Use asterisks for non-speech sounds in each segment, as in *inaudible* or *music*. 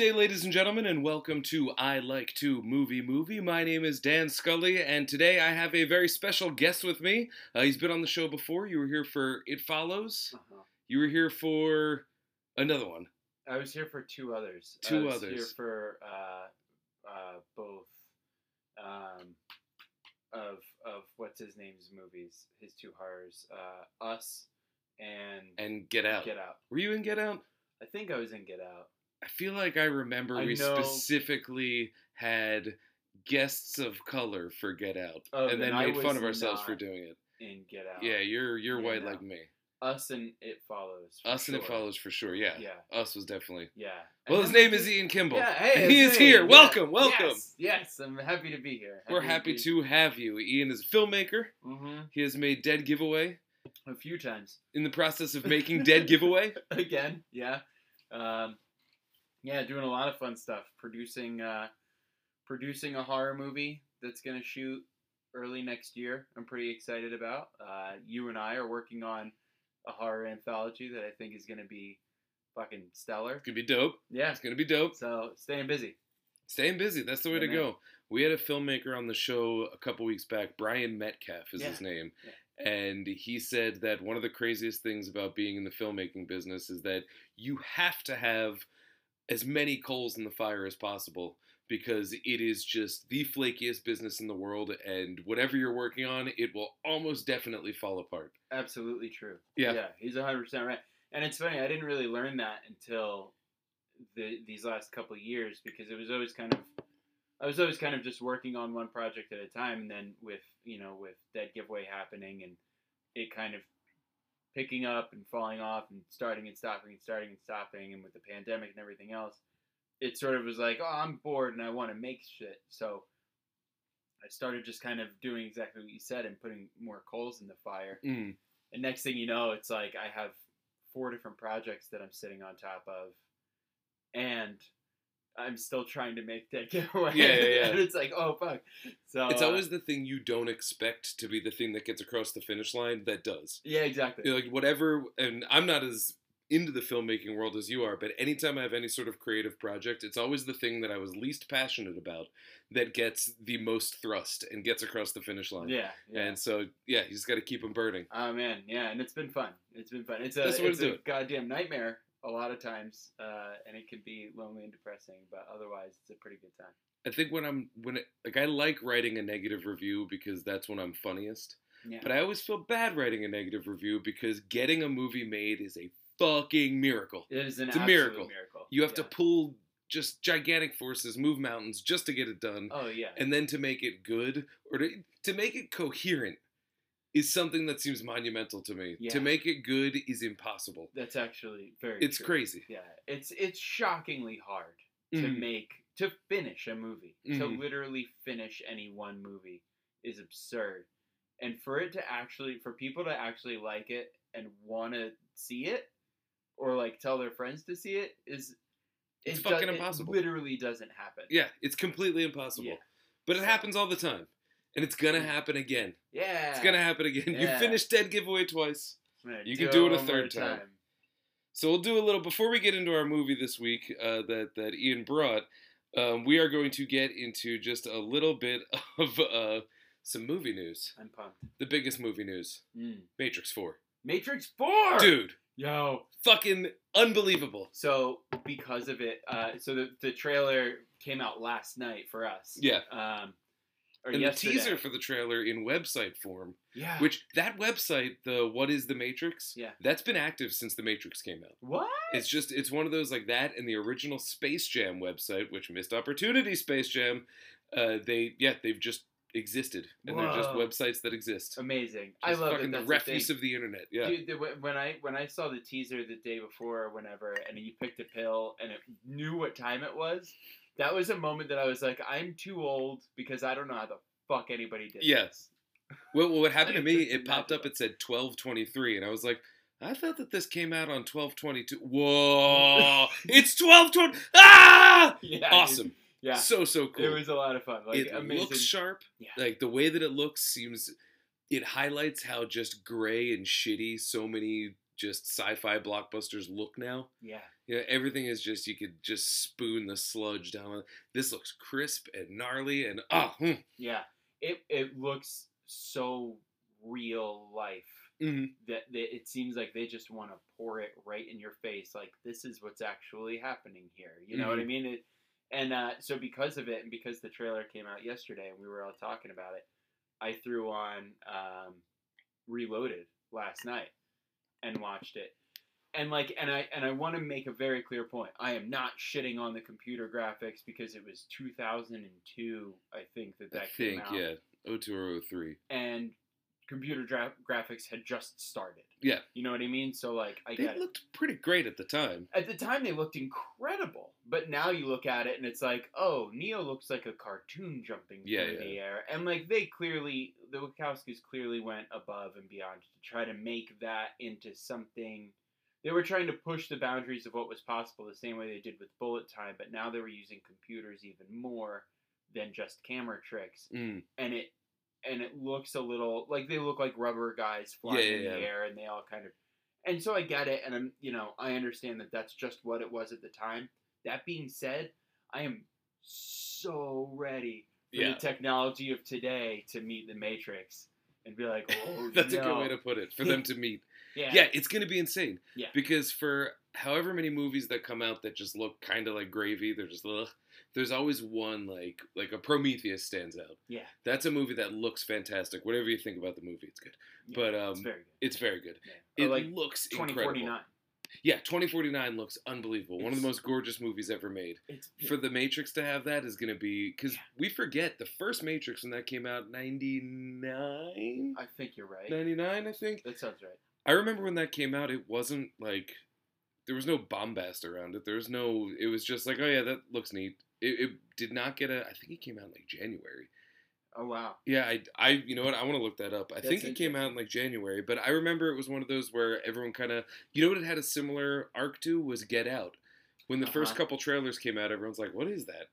day, ladies and gentlemen, and welcome to I Like to Movie Movie. My name is Dan Scully, and today I have a very special guest with me. Uh, he's been on the show before. You were here for It Follows. Uh-huh. You were here for another one. I was here for two others. Two I was Here others. for uh, uh, both um, of of what's his name's movies, his two horrors, uh, Us and, And Get Out. Get Out. Were you in Get Out? I think I was in Get Out. I feel like I remember I we know- specifically had guests of color for Get Out, Oh, and then then made fun of ourselves for doing it. In Get Out. Yeah, you're you're Yeah, white no. like me. Us and It Follows. Us and It. Follows for sure. Yeah. Yeah. Us was definitely. Yeah. Well, And his name is Ian Kimball. Yeah, *laughs* hey, he is me. here. Yeah. Welcome, welcome. Yes, yes, I'm happy to be here. We're happy to have you. Ian is a filmmaker. Mm-hmm. He has made Dead Giveaway. A few times. In the process of making *laughs* Dead Giveaway. again yeah um, yeah doing a lot of fun stuff producing uh, producing a horror movie that's going to shoot early next year i'm pretty excited about uh, you and i are working on a horror anthology that i think is going to be fucking stellar It's gonna be dope. yeah It's gonna be dope. so staying busy Staying busy. That's the way Yeah, to man. go. We had a filmmaker on the show a couple weeks back. Brian Metcalf is Yeah. his name. And he said that one of the craziest things about being in the filmmaking business is that you have to have as many coals in the fire as possible because it is just the flakiest business in the world. And whatever you're working on, it will almost definitely fall apart. absolutely true Yeah. yeah he's 100% right and it's funny i didn't really learn that until the, these last couple of years because it was always kind of I was always kind of just working on one project at a time, and then with you know with Dead Giveaway happening and it kind of picking up and falling off and starting and stopping and starting and stopping, and with the pandemic and everything else, it sort of was like, oh, I'm bored and I want to make shit. So I started just kind of doing exactly what you said and putting more coals in the fire. Mm. And next thing you know, it's like I have four different projects that I'm sitting on top of, and I'm still trying to make Dead *laughs* Giveaway. Yeah, yeah, yeah. and it's like, oh fuck. So It's uh, always the thing you don't expect to be the thing that gets across the finish line that does. yeah, exactly. You know, like whatever and i'm not as into the filmmaking world as you are but anytime i have any sort of creative project it's always the thing that i was least passionate about that gets the most thrust and gets across the finish line yeah, yeah. and so yeah you just got to keep them burning Oh man, yeah, and it's been fun. It's been fun. It's a That's the way it's a it. goddamn nightmare a lot of times, uh, and it can be lonely and depressing. But otherwise, it's a pretty good time. i think when i'm when it, like i like writing a negative review because that's when i'm funniest Yeah, but i always feel bad writing a negative review because getting a movie made is a fucking miracle it is an it's a absolute miracle. miracle. you have to pull just gigantic forces move mountains just to get it done Oh yeah. and then to make it good or to, to make it coherent is something that seems monumental to me. Yeah. To make it good is impossible. That's actually very. It's true. crazy. Yeah, it's it's shockingly hard to Mhm. make to finish a movie. To Mhm. literally finish any one movie is absurd, and for it to actually for people to actually like it and want to see it, or like tell their friends to see it is. It's it fucking it impossible. literally doesn't happen. Yeah, it's completely impossible. Yeah. But it happens all the time. And it's gonna happen again. Yeah. It's gonna happen again. You finished Dead Giveaway twice. You can do it a third time. So we'll do a little before we get into our movie this week uh, that that Ian brought. Um, we are going to get into just a little bit *laughs* of uh, some movie news. I'm pumped. The biggest movie news: Mm. Matrix Four. Matrix Four. Dude, Yo. fucking unbelievable. So because of it, uh, so the the trailer came out last night for us. Yeah. Um, or and yesterday. the teaser for the trailer in website form, yeah. which that website, the What is the Matrix? Yeah. That's been active since the Matrix came out. what? It's just it's one of those like that and the original Space Jam website, which missed opportunity Space Jam. Uh, they yeah they've just existed and they're just websites that exist. Amazing. I love fucking it. the That's the refuse of the internet. Yeah. Dude, the, when I when I saw the teaser the day before or whenever, and you picked a pill and it knew what time it was, that was a moment that I was like, I'm too old because I don't know how the fuck anybody did Yeah. this. Well, what happened to *laughs* me? It popped up. It said twelve twenty three, and I was like, I thought that this came out on twelve twenty two. *laughs* Whoa! *laughs* it's twelve twenty. Ah! Yeah, dude. Awesome. Yeah, So so cool. it was a lot of fun. Like it amazing. looks sharp. Yeah. Like the way that it looks seems. It highlights how just gray and shitty so many just sci-fi blockbusters look now. yeah, Yeah, everything is just you could just spoon the sludge down. This looks crisp and gnarly and ah, hmm. yeah. It it looks so real life Mhm. that, that it seems like they just want to pour it right in your face. Like this is what's actually happening here. You know what I Mhm. mean? It, and uh, so because of it, and because the trailer came out yesterday, and we were all talking about it, I threw on um, Reloaded last night and watched it. And like, and I and I want to make a very clear point. I am not shitting on the computer graphics because it was 2002, I think that I that came think out, yeah, 02 or 03. and computer dra- graphics had just started. Yeah. you know what I mean. So like, I They get it. looked pretty great at the time. At the time, they looked incredible, but now you look at it and it's like, oh, Neo looks like a cartoon jumping Yeah, through the air, and like they clearly, the Wachowskis clearly went above and beyond to try to make that into something. They were trying to push the boundaries of what was possible the same way they did with bullet time, but now they were using computers even more than just camera tricks, Mm. and it and it looks a little like they look like rubber guys flying Yeah, in the yeah. air, and they all kind of. And so I get it, and I'm you know I understand that that's just what it was at the time. That being said, I am so ready for Yeah. the technology of today to meet the Matrix and be like, *laughs* oh, That's a good way to put it. For *laughs* them to meet. yeah, Yeah, it's going to be insane. Yeah. Because for however many movies that come out that just look kind of like gravy, they're just ugh. There's always one like like a Prometheus stands out. Yeah. That's a movie that looks fantastic. Whatever you think about the movie, it's good. Yeah, but, it's um, very good. It's very good. Yeah. It like looks twenty incredible. Forty nine. Yeah, 2049 looks unbelievable. One of the most gorgeous movies ever made. It's For the Matrix to have that is going to be because Yeah. we forget the first Matrix when that came out 99 I think you're right. 99 I think. That sounds right. I remember when that came out, it wasn't like there was no bombast around it. There was no. It was just like, oh yeah, that looks neat. It, it did not get a. I think it came out in like January. Oh wow. Yeah, I, I, you know what? I want to look that up. I That's think it came out in like January, but I remember it was one of those where everyone kind of, you know what? It had a similar arc to was Get Out. When the first Uh-huh. couple trailers came out, everyone's like, "What is that?"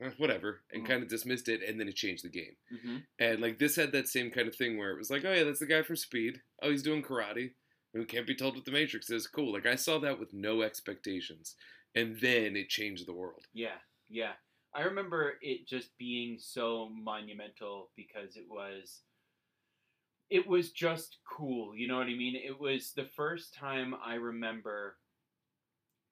Eh, whatever, and Mhm. kind of dismissed it, and then it changed the game. hmm And like this had that same kind of thing where it was like, oh yeah, that's the guy from Speed. Oh, he's doing karate. Who can't be told what the Matrix is. Cool. Like I saw that with no expectations, and then it changed the world. Yeah, yeah. I remember it just being so monumental because it was it was just cool, you know what I mean? It was the first time I remember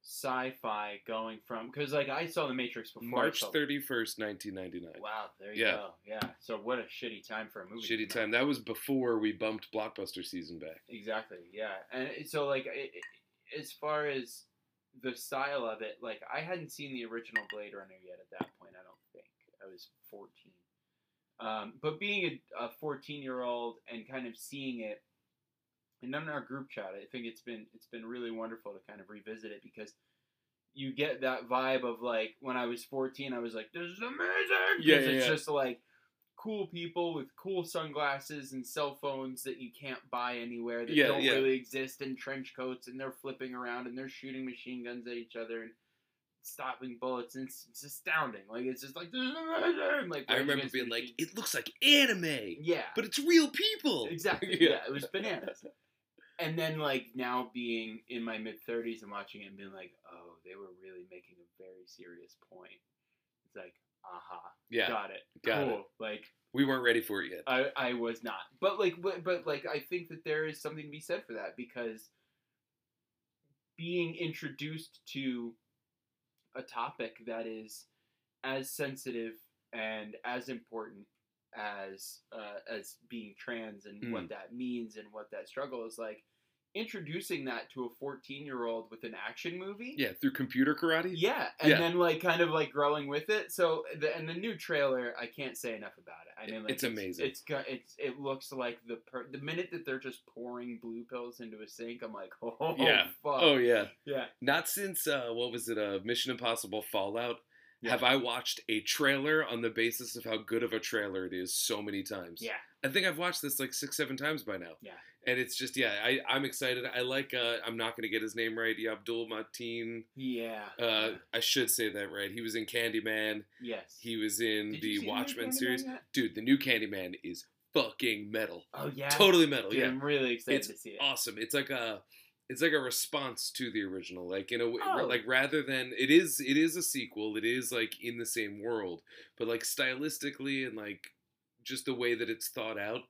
sci-fi going from cuz like I saw the Matrix before March saw- thirty first, nineteen ninety nine. Wow, there you Yeah. go. Yeah. So what a shitty time for a movie. Shitty time. That was before we bumped blockbuster season back. Exactly. Yeah, and so like it, it- as far as the style of it, like I hadn't seen the original Blade Runner yet at that point. I don't think I was fourteen. Um, but being a fourteen year old and kind of seeing it, and in our group chat, I think it's been it's been really wonderful to kind of revisit it because you get that vibe of like when I was fourteen, I was like, "This is amazing!" Yeah, yeah, it's yeah. just like cool people with cool sunglasses and cell phones that you can't buy anywhere that Yeah, don't yeah. really exist and trench coats and they're flipping around and they're shooting machine guns at each other and stopping bullets and it's, it's astounding like it's just like this is amazing like I remember being like, it looks like anime, yeah but it's real people. *laughs* exactly Yeah. yeah. it was bananas and then like now being in my mid 30s and watching it and being like oh they were really making a very serious point it's like aha Yeah, got it got cool it. like we weren't ready for it yet. I, I was not. But like but, but like I think that there is something to be said for that because being introduced to a topic that is as sensitive and as important as uh, as being trans and Mm. what that means and what that struggle is like introducing that to a 14 year old with an action movie Yeah, through computer karate. yeah, and Yeah. then like kind of like growing with it. So the and the new trailer, I can't say enough about it. I mean, like, It's amazing. It's got it's it looks like the per, the minute that they're just pouring blue pills into a sink, I'm like, *laughs* oh Yeah. fuck, Oh yeah. yeah, Not since uh, what was it? Uh, Mission Impossible Fallout. Yeah. have I watched a trailer on the basis of how good of a trailer it is so many times. Yeah. I think I've watched this like six, seven times by now. Yeah. And it's just yeah, I, I'm excited. I like uh I'm not gonna get his name right, Yeah, Abdul Mateen. Yeah. Uh I should say that right. He was in Candyman. yes. He was in Did the Watchmen Candyman series. yet? Dude, the new Candyman is fucking metal. Oh yeah. Totally metal, Dude, yeah. I'm really excited It's to see it. awesome. It's like a it's like a response to the original. Like in a way Oh. like rather than it is it is a sequel. It is like in the same world, but like stylistically and like just the way that it's thought out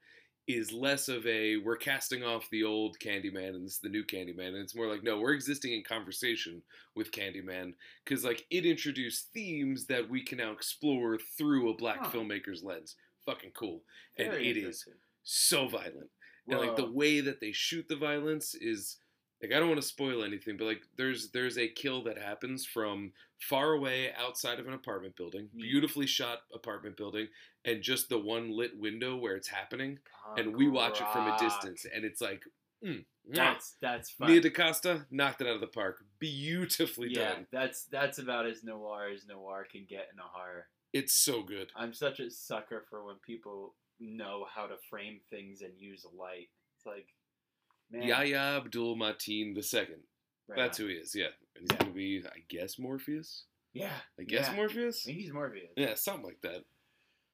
is less of a we're casting off the old Candyman and this is the new Candyman and it's more like no, we're existing in conversation with Candyman cuz like it introduced themes that we can now explore through a black Huh. filmmaker's lens. Fucking cool. And it is so violent and like the way that they shoot the violence is like I don't want to spoil anything, but like there's there's a kill that happens from far away outside of an apartment building, Mm. beautifully shot apartment building, and just the one lit window where it's happening, and we watch it from a distance, and it's like, mm. That's that's fun. Nia DaCosta knocked it out of the park, beautifully yeah, done. that's that's about as noir as noir can get in a horror. It's so good. I'm such a sucker for when people know how to frame things and use light. It's like, man, Yahya Abdul Mateen the second. right That's on. who he is. Yeah, and he's Yeah. gonna be, I guess, Morpheus. Yeah, I guess yeah. Morpheus. I think he's Morpheus. Yeah, something like that.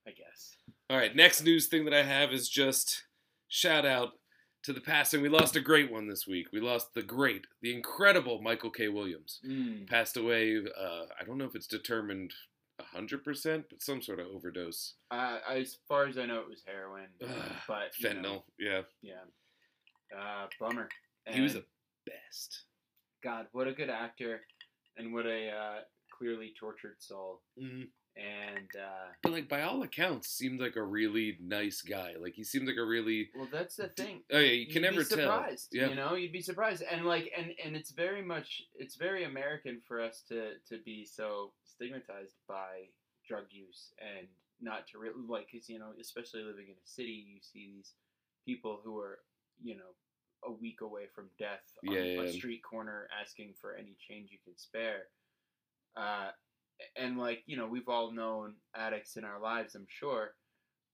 I guess. All right, next news thing that I have is just shout out to the passing. We lost a great one this week. We lost the great, the incredible Michael K. Williams. Mm. Passed away. Uh, I don't know if it's determined hundred percent, but some sort of overdose. Uh, as far as I know, it was heroin, but Fentanyl. know, Yeah, yeah. Uh, bummer. he was the best. God, what a good actor, and what a uh, clearly tortured soul. Mm. And uh, But like by all accounts, seemed like a really nice guy. Like he seemed like a really. well, that's the thing. Oh yeah, you can You'd never be surprised, tell. Yeah. You know, you'd be surprised, and like, and and it's very much, it's very American for us to to be so stigmatized by drug use and not to really like, cause you know, especially living in a city, you see these people who are, you know, a week away from death on Yeah, a yeah. street corner asking for any change you can spare. Uh, and like you know, we've all known addicts in our lives, I'm sure.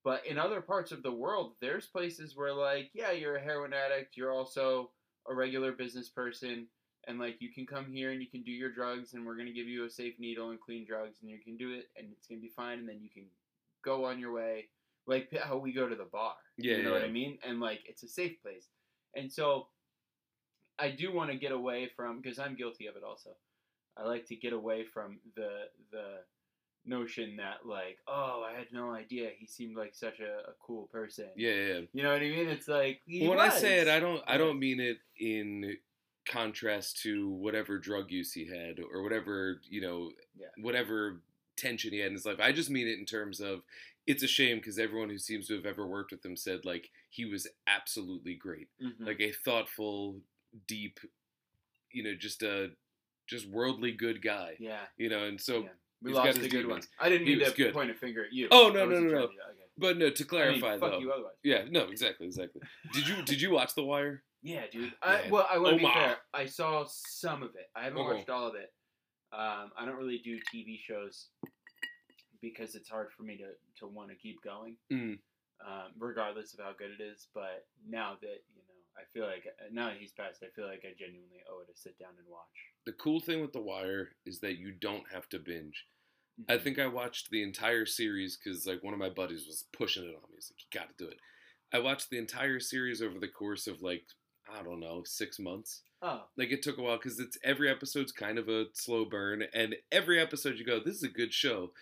But in other parts of the world, there's places where like, yeah, you're a heroin addict, you're also a regular business person, and like you can come here and you can do your drugs, and we're gonna give you a safe needle and clean drugs, and you can do it, and it's gonna be fine, and then you can go on your way, like how we go to the bar. Yeah, you know yeah. what I mean, and like it's a safe place, and so I do want to get away from because I'm guilty of it also. I like to get away from the the notion that like, oh, I had no idea he seemed like such a, a cool person. Yeah, yeah. You know what I mean? It's like he when I say it. I don't I don't mean it in contrast to whatever drug use he had or whatever you know Yeah. whatever tension he had in his life. I just mean it in terms of it's a shame because everyone who seems to have ever worked with him said like he was absolutely great, Mhm. like a thoughtful, deep, you know, just a just worldly good guy, yeah. you know. And so, Yeah. We he's got lost his good one. demons. I didn't mean to good. point a finger at you. Oh, no, I no, no, no. okay. but no, to I clarify mean, fuck though, you otherwise. yeah, no, exactly, exactly. Did you did you watch The Wire? Yeah, dude. I, well, I want to be fair. I saw some of it. I haven't Uh-huh. watched all of it. Um, I don't really do TV shows because it's hard for me to, to want to keep going, Mm. um, regardless of how good it is. But now that you know, I feel like now that he's passed, I feel like I genuinely owe it to sit down and watch. The cool thing with The Wire is that you don't have to binge. I think I watched the entire series because like one of my buddies was pushing it on me. He's like, "You got to do it." I watched the entire series over the course of like I don't know six months. Oh, Like it took a while because it's every episode's kind of a slow burn, and every episode you go, "This is a good show,"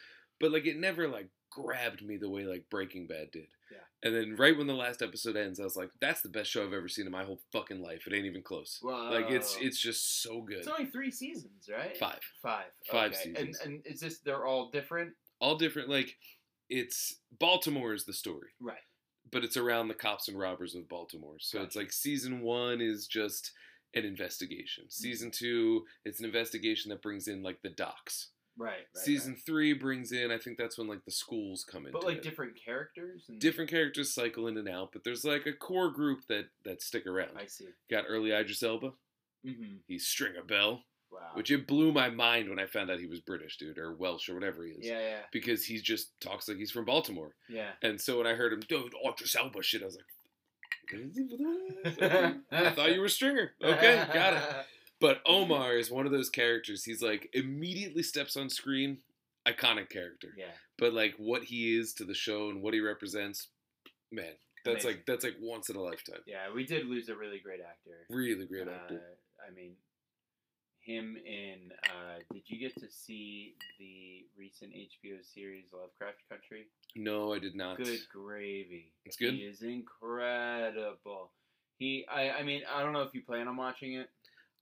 but like it never like grabbed me the way like Breaking Bad did. Yeah. And then right when the last episode ends, I was like, "That's the best show I've ever seen in my whole fucking life." It ain't even close. Like it's it's just so good. it's only three seasons, right? Five. Five. Five okay. seasons. And and is this they're all different? all different like it's baltimore is the story Right. but it's around the cops and robbers of baltimore so it's like season one is just an investigation Mm-hmm. season two it's an investigation that brings in like the docs Right. right season right. three brings in i think that's when like the schools come in. But like it. different characters and different characters cycle in and out but there's like a core group that that stick around I see. got early idris elba Mm-hmm. he's stringer bell Wow. which it blew my mind when I found out he was British, dude, or Welsh or whatever he is. yeah, yeah, Because he just talks like he's from Baltimore. yeah. And so when I heard him, dude, Idris Elba shit, I was like, *laughs* I thought you were Stringer. Okay, got it. *laughs* But Omar is one of those characters. He's like immediately steps on screen, iconic character. Yeah, But like what he is to the show and what he represents, man, that's Amazing. like that's like once in a lifetime. yeah. We did lose a really great actor. Really great actor. Uh, I mean, him in. Uh, did you get to see the recent HBO series Lovecraft Country? no, I did not. Good gravy. It's good? He is incredible. He, I, I mean, I don't know if you plan on watching it.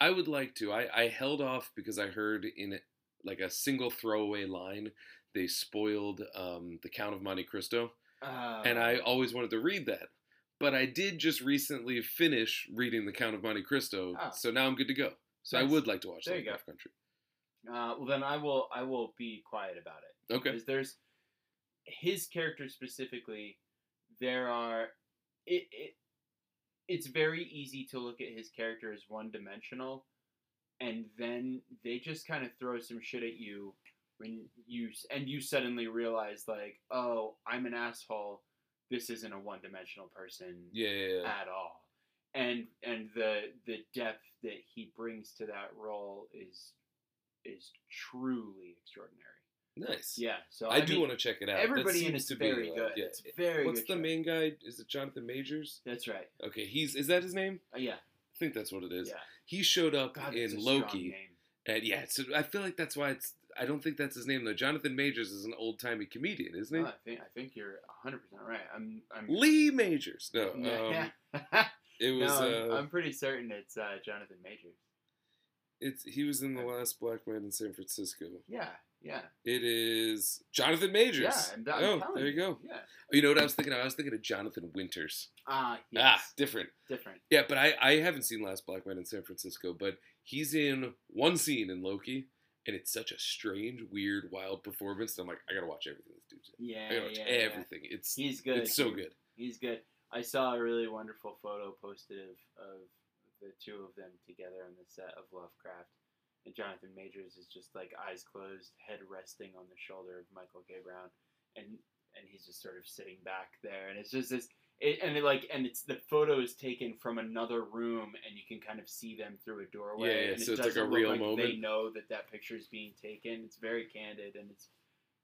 I would like to. I, I held off because I heard in like a single throwaway line they spoiled um, the Count of Monte Cristo, Uh, and I always wanted to read that. But I did just recently finish reading the Count of Monte Cristo, Oh. so now I'm good to go. So I would like to watch there go. Lovecraft Country. Uh, well, then I will. I will be quiet about it. Okay. Because there's his character specifically. There are it, it. It's very easy to look at his character as one dimensional, and then they just kind of throw some shit at you when you and you suddenly realize like, oh, I'm an asshole. This isn't a one dimensional person Yeah, yeah, yeah. at all. And and the the depth that he brings to that role is is truly extraordinary. Nice. Yeah, so I, I, do mean, want to check it out. Everybody in seems it's to be, very good. yeah. It's very good. What's the show. main guy? Is it Jonathan Majors? That's right. Okay, he's is that his name? Uh, yeah, I think that's what it is. yeah. He showed up God, in Loki. And yeah, so I feel like that's why it's. I don't think that's his name though. Jonathan Majors is an old timey comedian, isn't he? Oh, I think I think you're 100 percent right. I'm I'm Lee Majors. No, *laughs* yeah. um, yeah. *laughs* it was. no, I'm, uh, I'm pretty certain it's uh, Jonathan Majors. It's he was in the last Black Man in San Francisco. Yeah, yeah, It is Jonathan Majors. yeah. I'm, I'm oh, there you go. Yeah. You know what I was thinking? of? I was thinking of Jonathan Winters. Ah, yes. Ah, different. different. Yeah, but I I haven't seen Last Black Man in San Francisco, but he's in one scene in Loki, and it's such a strange, weird, wild performance. I'm like, I gotta watch everything this dude's in. Yeah, I gotta watch yeah, yeah. everything. It's He's good. it's so good. He's good. I saw a really wonderful photo posted of, of the two of them together on the set of Lovecraft. And Jonathan Majors is just like eyes closed, head resting on the shoulder of Michael K. Brown, and and he's just sort of sitting back there, and it's just this. It, and it like and it's the photo is taken from another room, and you can kind of see them through a doorway. Yeah, yeah, and so it it's like a doesn't real like They know that that picture is being taken. It's very candid, and it's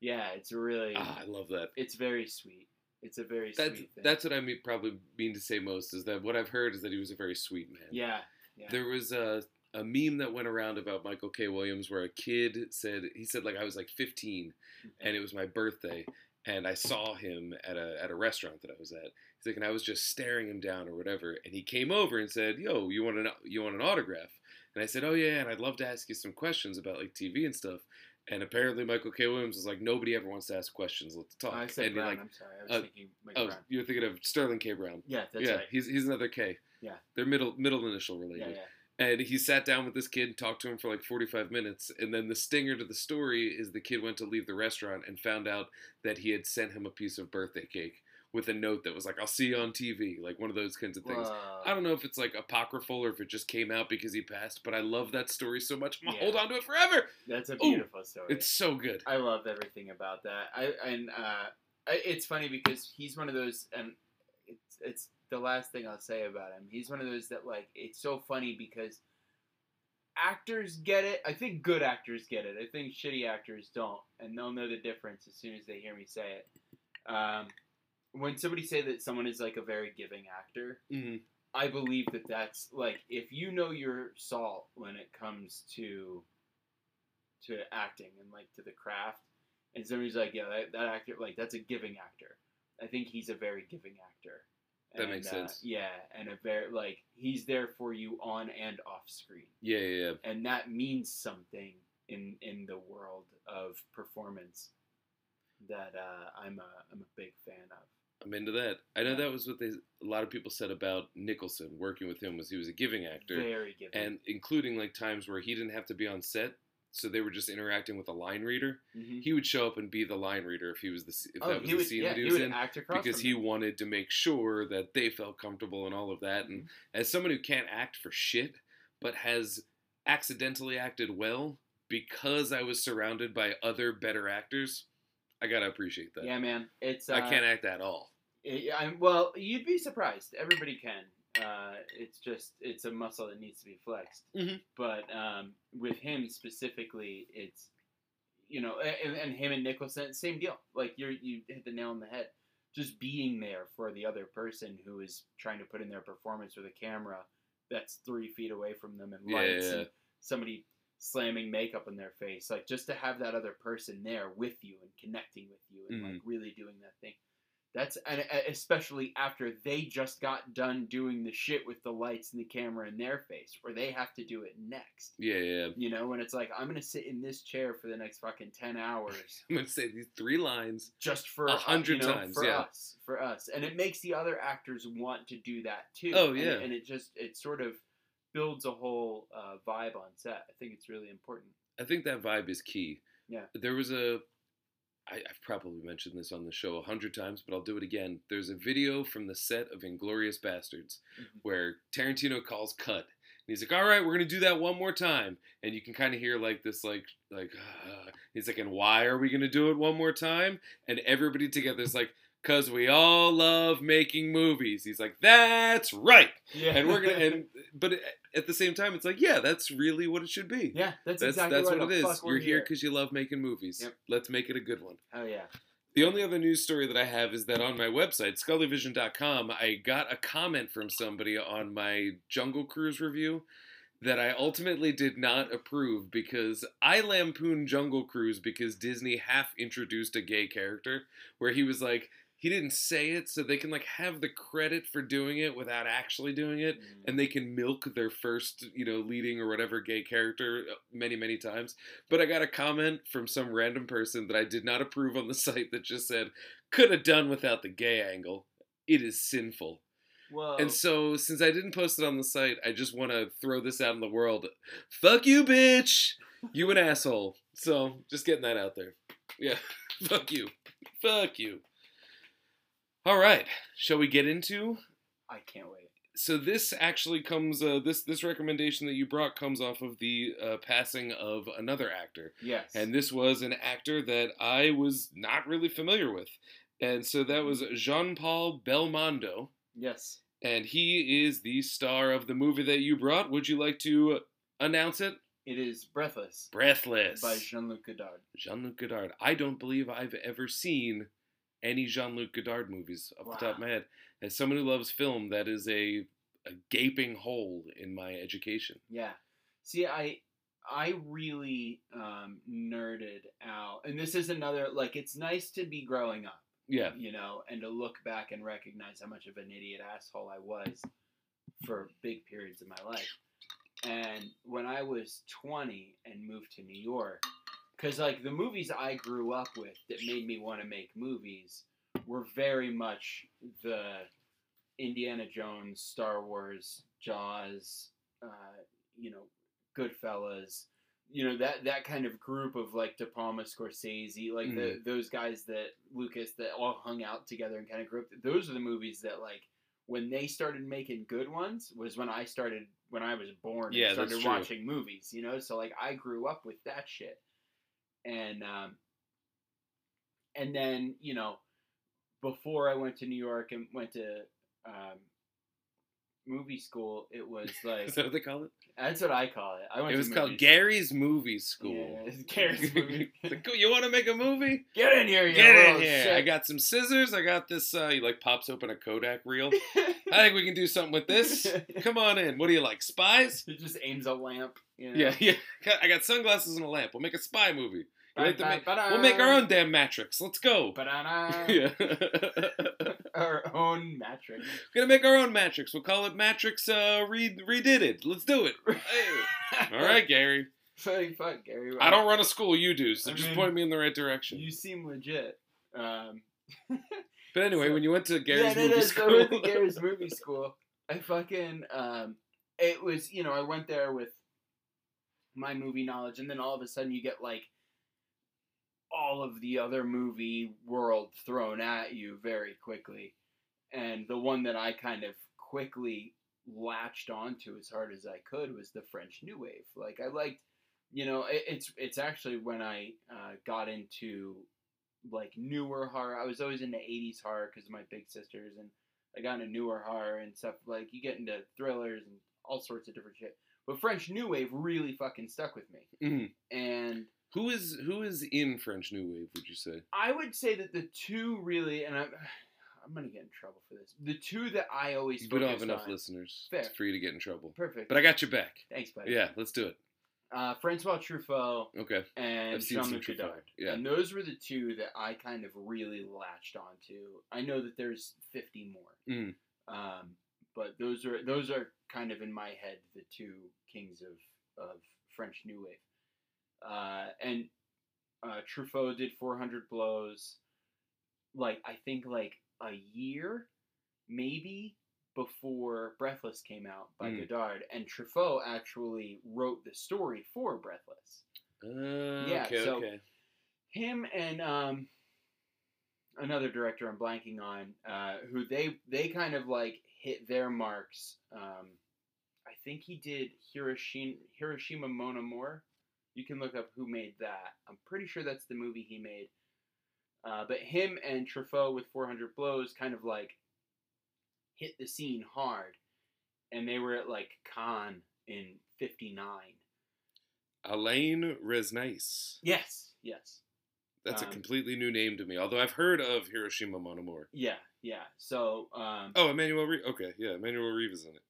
yeah, it's really Ah, I love that. it's very sweet. It's a very That's that's what I mean. Probably mean to say most is that what I've heard is that he was a very sweet man. yeah, yeah. There was a a meme that went around about Michael K. Williams where a kid said he said like I was like 15 mm-hmm. and it was my birthday and I saw him at a at a restaurant that I was at. He's like and I was just staring him down or whatever and he came over and said, "Yo, you want an you want an autograph?" And I said, "Oh yeah, and I'd love to ask you some questions about like TV and stuff." And apparently Michael K. Williams was like, "Nobody ever wants to ask questions. Let's talk." I said and Brown. like, I'm sorry. I was uh, thinking Michael oh, Brown. you're thinking of Sterling K. Brown. Yeah, that's yeah, right. he's he's another K. Yeah. They're middle middle initial related. Yeah, yeah. And he sat down with this kid and talked to him for like 45 minutes. And then the stinger to the story is the kid went to leave the restaurant and found out that he had sent him a piece of birthday cake with a note that was like, I'll see you on TV, like one of those kinds of things. Whoa. I don't know if it's like apocryphal or if it just came out because he passed, but I love that story so much. I'm gonna Yeah. hold on to it forever. That's a Ooh, beautiful story. It's so good. I love everything about that. I and uh, I, it's funny because he's one of those, and it's it's the last thing I'll say about him. He's one of those that like it's so funny because actors get it. I think good actors get it. I think shitty actors don't, and they'll know the difference as soon as they hear me say it. Um, when somebody say that someone is like a very giving actor, hmm I believe that that's like if you know your salt when it comes to to acting and like to the craft, and somebody's like, yeah, that, that actor like that's a giving actor. I think he's a very giving actor. That And, makes uh, sense. yeah, and a very like he's there for you on and off screen, Yeah, yeah, yeah. and that means something in in the world of performance that uh, I'm a I'm a big fan of. I'm into that. I know that was what they, a lot of people said about Nicholson working with him was he was a giving actor. Very giving. and including like times where he didn't have to be on set, so they were just interacting with a line reader. Mhm. He would show up and be the line reader if he was the if Oh, that was the would, scene yeah, that he he was would in, because he wanted to make sure that they felt comfortable and all of that. And Mm-hmm. as someone who can't act for shit, but has accidentally acted well because I was surrounded by other better actors. I gotta appreciate that. Yeah, man. It's uh, I can't act at all. It- I'm, well, you'd be surprised. Everybody can. Uh, it's just it's a muscle that needs to be flexed. Mhm. But um, with him specifically, it's you know, and, and him and Nicholson, same deal. Like you you hit the nail on the head. Just being there for the other person who is trying to put in their performance with a camera that's three feet away from them and lights yeah, yeah. and somebody slamming makeup on their face. Like just to have that other person there with you and connecting with you and Mm-hmm. like really doing that thing. That's and uh, especially after they just got done doing the shit with the lights and the camera in their face, where they have to do it next. Yeah, yeah. You know, when it's like I'm gonna sit in this chair for the next fucking ten hours *laughs* I'm gonna say these three lines. just for A uh, hundred you know, times, for yeah. us, for us, and it makes the other actors want to do that too. Oh, yeah. it- and it just it sort of builds a whole uh, vibe on set. I think it's really important. I think that vibe is key. Yeah. There was a. I, I've probably mentioned this on the show a hundred times, but I'll do it again. There's a video from the set of Inglourious Basterds Mhm. where Tarantino calls cut. And he's like, "All right, we're gonna do that one more time," and you can kind of hear like this, like, like, uh, *sighs* he's like, "And why are we gonna do it one more time?" And everybody together is like, "Cause we all love making movies." He's like, "That's right," Yeah, and we're gonna, and *laughs* but at the same time, it's like, yeah, that's really what it should be. yeah, that's, That's exactly that's what it is. You're here because you love making movies. Yep. Let's make it a good one. Oh yeah. The only other news story that I have is that on my website, scullyvision.com, I got a comment from somebody on my Jungle Cruise review that I ultimately did not approve because I lampooned Jungle Cruise because Disney half introduced a gay character where he was like, he didn't say it, so they can like have the credit for doing it without actually doing it Mm. and they can milk their first, you know, leading or whatever gay character uh, many, many times. But I got a comment from some random person that I did not approve on the *laughs* site that just said, could have done without the gay angle. It is sinful. Whoa. And so, since I didn't post it on the site, I just want to throw this out in the world. Fuck you, bitch! You an asshole. So, just getting that out there. Yeah. *laughs* Fuck you. Fuck you. All right. Shall we get into I can't wait. so this actually comes uh, this this recommendation that you brought comes off of the uh, passing of another actor Yes. and this was an actor that i was not really familiar with and so that was jean-paul belmondo yes. and he is the star of the movie that you brought would you like to announce it It is Breathless breathless by Jean-Luc Godard. jean-luc godard i don't believe i've ever seen any jean-luc godard movies off the top of my head as someone who loves film that is a a gaping hole in my education. Yeah. See, I I really um, nerded out, and this is another like it's nice to be growing up, Yeah, you know, and to look back and recognize how much of an idiot asshole I was for big periods of my life. And when I was 20 and moved to New York, because like the movies I grew up with that made me want to make movies were very much the Indiana Jones, Star Wars, Jaws, uh, you know, Goodfellas, you know that that kind of group of like De Palma, Scorsese, like the those guys that Lucas that all hung out together and kind of grew up. Those are the movies that like when they started making good ones was when I started when I was born Yeah, and started watching movies. You know, so like I grew up with that shit, and um, and then you know before I went to New York and went to um, movie school, it *laughs* was like is that what they call it? that's what I call it. I went It to was called Gary's Movie School. Yeah, Gary's *laughs* movie. Like, "Cool, you want to make a movie? Get in here, you Get in here. shit. I got some scissors. I got this. Uh, he like pops open a Kodak reel. *laughs* I think we can do something with this. Come on in. What do you like? Spies? It just aims a lamp. You know? Yeah, yeah. I got sunglasses and a lamp. We'll make a spy movie. You like to make- Ba-da-ba-da. We'll make our own damn Matrix. Let's go. Yeah. *laughs* Our own Matrix. We're gonna make our own Matrix. We'll call it Matrix uh, re- redid it. Let's do it. *laughs* Hey. All right, Gary. Fuck, fuck, Gary. I don't run a school. You do. So I just mean, point me in the right direction. You seem legit. Um, *laughs* But anyway, so- when you went to Gary's yeah, movie no, school, So I went to Gary's movie school. I fucking um, it was you know I went there with my movie knowledge, and then all of a sudden you get like all of the other movie world thrown at you very quickly, and the one that I kind of quickly latched onto as hard as I could was the French New Wave. Like I liked, you know, it, it's it's actually when I uh, got into like newer horror. I was always into '80s horror because of my big sisters, and I got into newer horror and stuff. Like you get into thrillers and all sorts of different shit. But French New Wave really fucking stuck with me, Mhm. and Who is who is in French New Wave? Would you say? I would say that the two really, and I'm, I'm gonna get in trouble for this. The two that I always We don't have enough on- listeners Fair. for you to get in trouble. Perfect. But I got your back. Thanks, buddy. Yeah, let's do it. Uh, Francois Truffaut Okay. and I've seen some Jean-Luc Godard. yeah. And those were the two that I kind of really latched onto. I know that there's 50 more. Mhm. Um, but those are those are kind of in my head the two kings of, of French New Wave. Uh, and uh, Truffaut did 400 blows, like I think like a year, maybe before Breathless came out by Mm. Godard, and Truffaut actually wrote the story for Breathless. Uh, Yeah, Okay. so- okay. Him and um, another director I'm blanking on, uh, who they they kind of like hit their marks. Um, I think he did Hiroshima Hiroshima Mon Amour. You can look up who made that. I'm pretty sure that's the movie he made. Uh, but him and Truffaut with 400 Blows kind of like hit the scene hard, and they were at like Cannes in '59. Alain Resnais. Yes, yes. That's Um, a completely new name to me. Although I've heard of Hiroshima Mon Amour. Yeah, yeah. So, um, Oh, Emmanuelle Riva. Okay, yeah, Emmanuelle Riva is in it.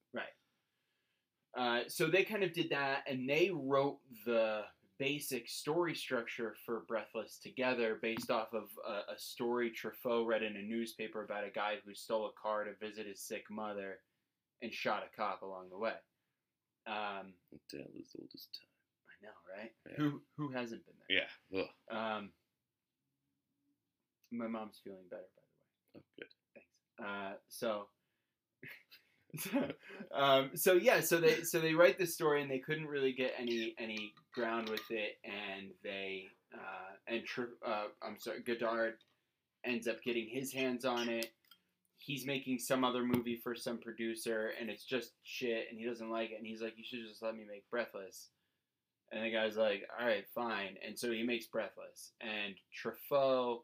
Uh, so they kind of did that, and they wrote the basic story structure for Breathless together, based off of a, a story Truffaut read in a newspaper about a guy who stole a car to visit his sick mother, and shot a cop along the way. Um, Tale as old as time. I know, right? Yeah. Who who hasn't been there? Yeah. Ugh. Um, my mom's feeling better, by the way. Oh, good. Thanks. Uh, so, *laughs* um, so yeah, so they so they write this story and they couldn't really get any any ground with it, and they uh, and uh, I'm sorry, Godard ends up getting his hands on it. He's making some other movie for some producer, and it's just shit, and he doesn't like it, and he's like, "You should just let me make Breathless." And the guy's like, "All right, fine." And so he makes Breathless, and Truffaut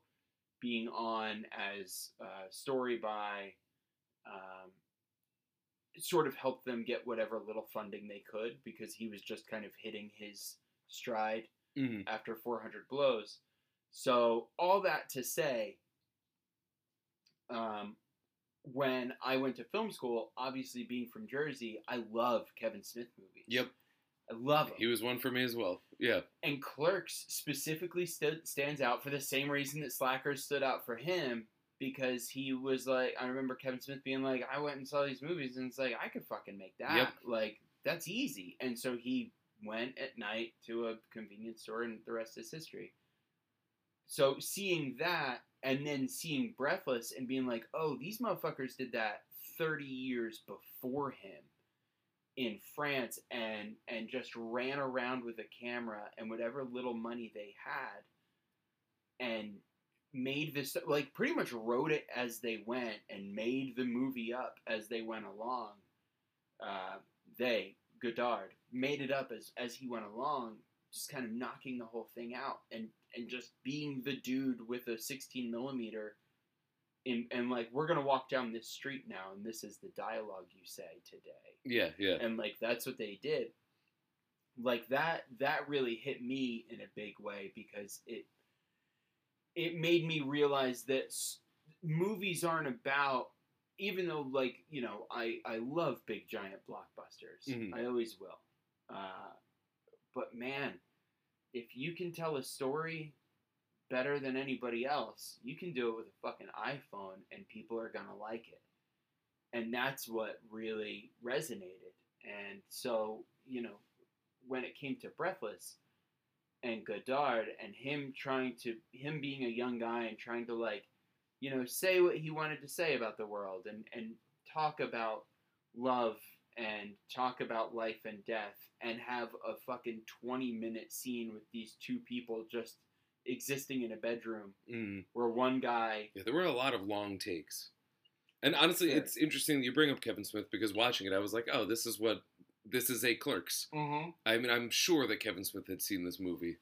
being on as uh, story by um, sort of helped them get whatever little funding they could because he was just kind of hitting his stride Mhm. after 400 blows. So all that to say, um, when I went to film school, obviously being from Jersey, I love Kevin Smith movies. Yep. I love them. He was one for me as well. Yeah. And Clerks specifically stood, stands out for the same reason that Slackers stood out for him because he was like, I remember Kevin Smith being like, I went and saw these movies and it's like, I could fucking make that. Yep. Like, that's easy. And so he went at night to a convenience store and the rest is history. So seeing that and then seeing Breathless and being like, oh, these motherfuckers did that 30 years before him in France and and just ran around with a camera and whatever little money they had and made this like pretty much wrote it as they went and made the movie up as they went along uh, they Godard made it up as as he went along just kind of knocking the whole thing out and and just being the dude with a 16 millimeter in, and like we're gonna walk down this street now and this is the dialogue you say today Yeah. Yeah. and like that's what they did like that that really hit me in a big way because it it made me realize that s- movies aren't about even though like you know i i love big giant blockbusters. Mhm. i always will. Uh, but man if you can tell a story better than anybody else you can do it with a fucking iphone and people are gonna like it. And that's what really resonated. And so you know when it came to breathless and godard and him trying to him being a young guy and trying to like you know say what he wanted to say about the world and and talk about love and talk about life and death and have a fucking 20 minute scene with these two people just existing in a bedroom Mm. where one guy Yeah. There were a lot of long takes. And honestly, Sure. it's interesting that you bring up Kevin Smith because watching it, I was like, oh, this is what this is a Clerks. Mm-hmm. I mean, I'm sure that Kevin Smith had seen this movie.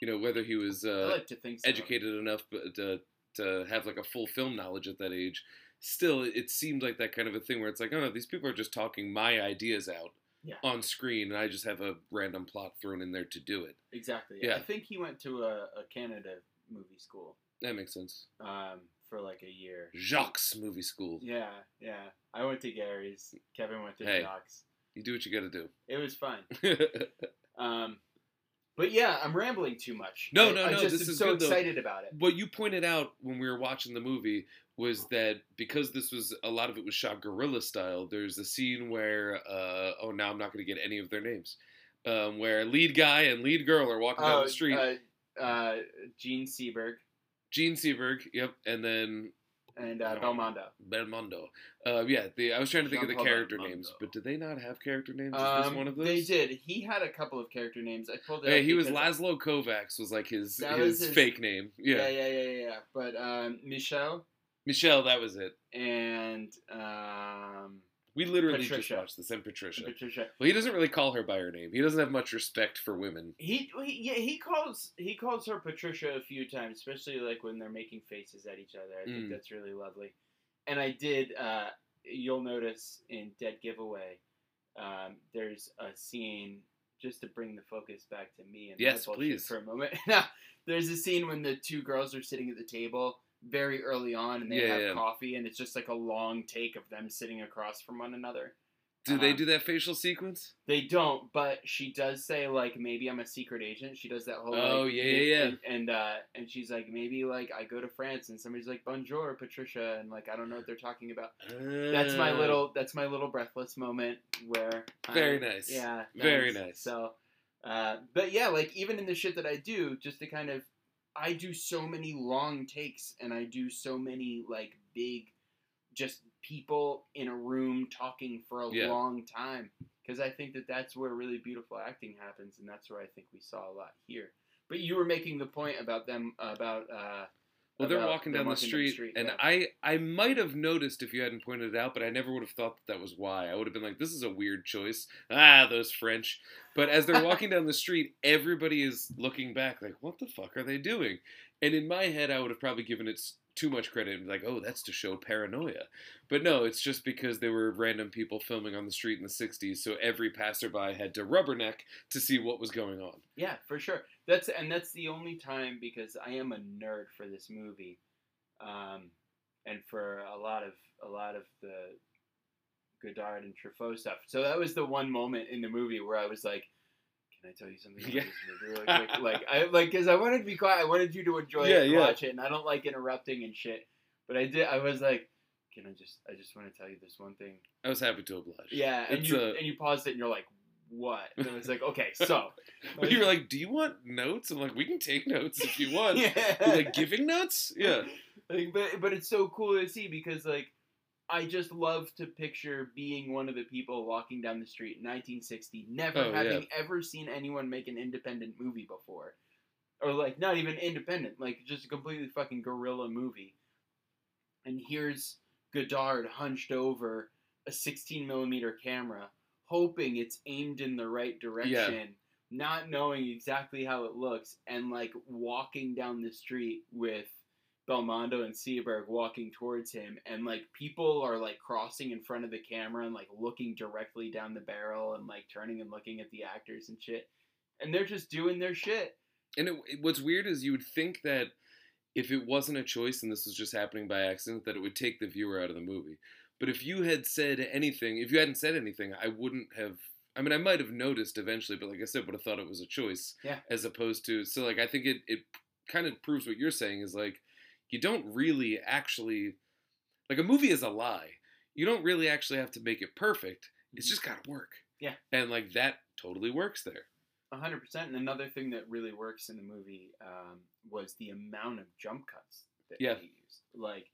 You know, whether he was uh, like so. educated enough to to have like a full film knowledge at that age. Still, it seemed like that kind of a thing where it's like, oh no, these people are just talking my ideas out Yeah. on screen, and I just have a random plot thrown in there to do it. Exactly. Yeah. I think he went to a, a Canada movie school That makes sense. um, for like a year. Jacques Movie School. Yeah, yeah. I went to Gary's. Kevin went to Hey. Jacques. You do what you got to do. It was fun. *laughs* Um, but yeah, I'm rambling too much. No, I, no, I no, just this am is so good, though. excited about it. what you pointed out when we were watching the movie was that because this was a lot of it was shot guerrilla style. There's a scene where uh, oh now I'm not going to get any of their names, um, where lead guy and lead girl are walking down Oh, the street. uh, uh, Jean Seberg Jean Seberg, yep, and then and uh, Oh. Belmondo. Belmondo. Uh, yeah, the, I was trying to think of the Jean-Paul character Belmondo. names, but did they not have character names? Is this Um, one of those? They did. He had a couple of character names. I pulled it. Yeah, he was Laszlo Kovacs was like his his, his- fake name. Yeah, Yeah. yeah, yeah, yeah. yeah. But um, Michel Michel, that was it. and um, We literally just watched this, and Patricia. Patricia. Well, he doesn't really call her by her name. He doesn't have much respect for women. He, he yeah he calls he calls her Patricia a few times, especially like when they're making faces at each other. I think Mm. that's really lovely. And I did. Uh, you'll notice in Dead Giveaway, um, there's a scene just to bring the focus back to me and Yes, please. for a moment. *laughs* Now, there's a scene when the two girls are sitting at the table very early on, and they Yeah, have yeah. coffee, and it's just like a long take of them sitting across from one another. Do they Uh-huh. do that facial sequence? They don't, but she does say like maybe I'm a secret agent. She does that whole Oh, like, yeah, yeah, yeah. and and, uh, and she's like maybe like I go to France and somebody's like bonjour Patricia and like I don't know what they're talking about. That's my Uh, little that's my little breathless moment where I- Very nice. yeah Very nice. So, uh, but yeah, like even in the shit that I do, just to kind of I do so many long takes and I do so many like big just people in a room talking for a Yeah. long time because I think that that's where really beautiful acting happens and that's where I think we saw a lot here. But you were making the point about them about uh Well, they're about walking them down the street, and yeah. I I might have noticed if you hadn't pointed it out, but I never would have thought that, that was why. I would have been like, "This is a weird choice." Ah, those French. But as they're walking down the street, everybody is looking back, like, "What the fuck are they doing?" And in my head, I would have probably given it too much credit and like, "Oh, that's to show paranoia." But no, it's just because they were random people filming on the street in the '60s, so every passerby had to rubberneck to see what was going on. Yeah, for sure. That's and that's the only time because I am a nerd for this movie, um, and for a lot of a lot of the Godard and Truffaut stuff. So that was the one moment in the movie where I was like, "Can I tell you something *laughs* about Yeah. this movie really quick?" like I like because I wanted to be quiet. I wanted you to enjoy Yeah, it and yeah. watch it, and I don't like interrupting and shit. But I did. I was like, "Can I just? I just want to tell you this one thing." I was happy to oblige. Yeah, and It's you a- and you paused it, and you're like, "What?" And I was like, "Okay, *laughs* so." *laughs* But you were like, "Do you want notes?" I'm like, "We can take notes if you want." yeah. You're like giving notes? Yeah. Like, but but it's so cool to see because like I just love to picture being one of the people walking down the street in 1960, never Oh, yeah. having ever seen anyone make an independent movie before, or like not even independent, like just a completely fucking guerrilla movie. And here's Godard hunched over a 16 millimeter camera, hoping it's aimed in the right direction. Not knowing exactly how it looks, and like walking down the street with Belmondo and Seberg walking towards him, and like people are like crossing in front of the camera and like looking directly down the barrel and like turning and looking at the actors and shit, and they're just doing their shit. And it, what's weird is you would think that if it wasn't a choice and this was just happening by accident, that it would take the viewer out of the movie. But if you had said anything, if you hadn't said anything, I wouldn't have. I mean, I might have noticed eventually, but like I said, would have thought it was a choice. Yeah. As opposed to, so like I think it it kind of proves what you're saying is like you don't really actually like a movie is a lie. You don't really actually have to make it perfect. It's just got to work. Yeah. And like that totally works there. A hundred percent. And another thing that really works in the movie um, was the amount of jump cuts that Yeah. he used. Like,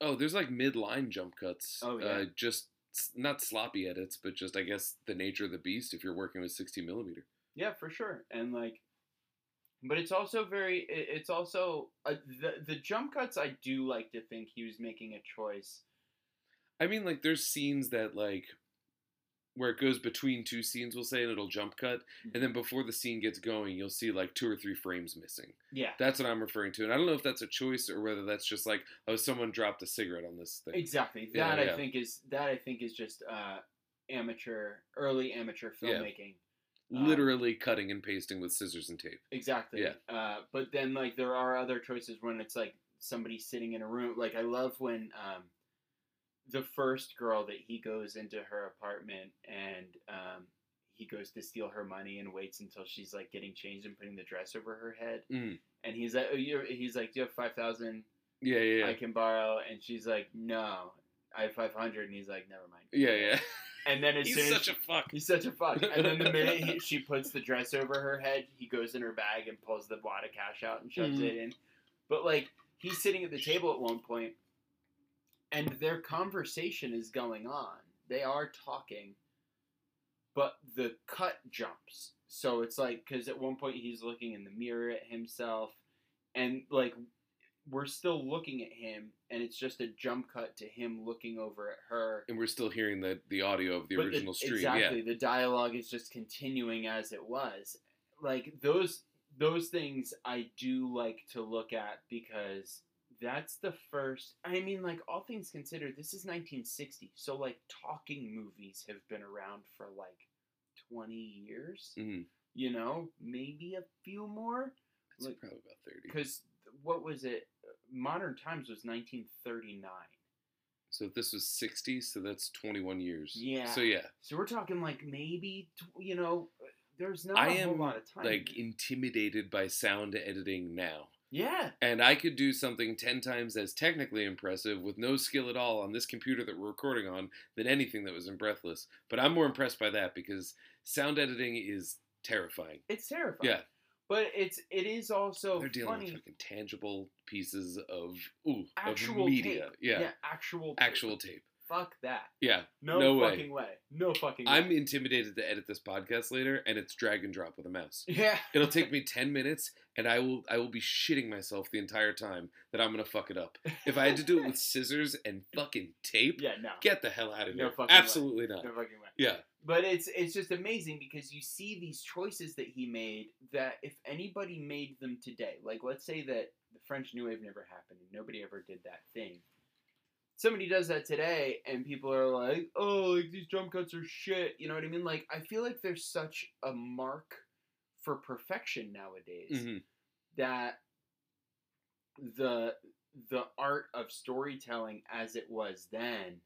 Oh, there's like mid-line jump cuts. Oh, yeah. Uh, just not sloppy edits, but just I guess the nature of the beast if you're working with 60 millimeter. yeah, for sure. And like, but it's also very. It's also uh, the the jump cuts. I do like to think he was making a choice I mean, like there's scenes that like where it goes between two scenes, we'll say, and it'll jump cut, and then before the scene gets going, you'll see like two or three frames missing. Yeah. That's what I'm referring to, and I don't know if that's a choice or whether that's just like, oh, someone dropped a cigarette on this thing. Exactly. Yeah, That yeah. I think is that I think is just uh, amateur, early amateur Yeah. Um, Literally cutting and pasting with scissors and tape. Exactly. Yeah. Uh, but then like there are other choices when it's like somebody sitting in a room. Like I love when um, the first girl that he goes into her apartment and um, he goes to steal her money and waits until she's like getting changed and putting the dress over her head. Mm. And he's like, oh, you're, he's like, do you have five thousand? Yeah, yeah, I can borrow. And she's like, no, I have five hundred. And he's like, never mind. Yeah, yeah. And then as He's soon as such a fuck. He's such a fuck. And then the *laughs* minute he, she puts the dress over her head, he goes in her bag and pulls the wad of cash out and shoves Mhm. it in. But like he's sitting at the table at one point, and their conversation is going on. They are talking, but the cut jumps. So it's like because at one point he's looking in the mirror at himself, and like we're still looking at him, and it's just a jump cut to him looking over at her. And we're still hearing the the audio of the But original it- stream. Exactly. The dialogue is just continuing as it was. Like those those things I do like to look at because that's the first I mean like all things considered this is 1960. So like talking movies have been around for like 20 years. Yeah. hmm You know, maybe a few more It's Like- probably about thirty. cuz what was it? Modern Times was 1939. So this was sixty, so that's twenty one years. Yeah. So yeah, So we're talking like maybe you know there's not I a whole am, lot of time. like intimidated by sound editing now. Yeah, And I could do something 10 times as technically impressive with no skill at all on this computer that we're recording on than anything that was in Breathless. But I'm more impressed by that because sound editing is terrifying. it's terrifying. Yeah. But it's it is also They're dealing funny. with fucking tangible pieces of ooh Actual of media. tape. Yeah. actual Actual tape. Fuck that. Yeah. No, No fucking way. No fucking. way. I'm intimidated to edit this podcast later and it's drag and drop with a mouse. Yeah. It'll take me 10 minutes and I will I will be shitting myself the entire time that I'm going to fuck it up. If I had to do it with *laughs* scissors and fucking tape, yeah, no. get the hell out of No here. fucking way. Absolutely not. No fucking way. Yeah. But it's it's just amazing because you see these choices that he made that if anybody made them today, like let's say that the French New Wave never happened and nobody ever did that thing. Somebody does that today and people are like, "Oh, like these jump cuts are shit." You know what I mean? Like I feel like there's such a mark for perfection nowadays hmm that the the art of storytelling as it was then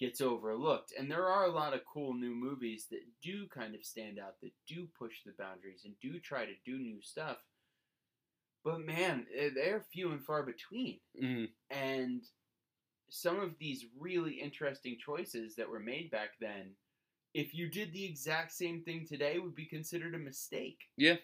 gets overlooked. And there are a lot of cool new movies that do kind of stand out that do push the boundaries and do try to do new stuff. But man eh, they're few and far between. Hmm and some of these really interesting choices that were made back then if you did the exact same thing today would be considered a mistake. Yeah.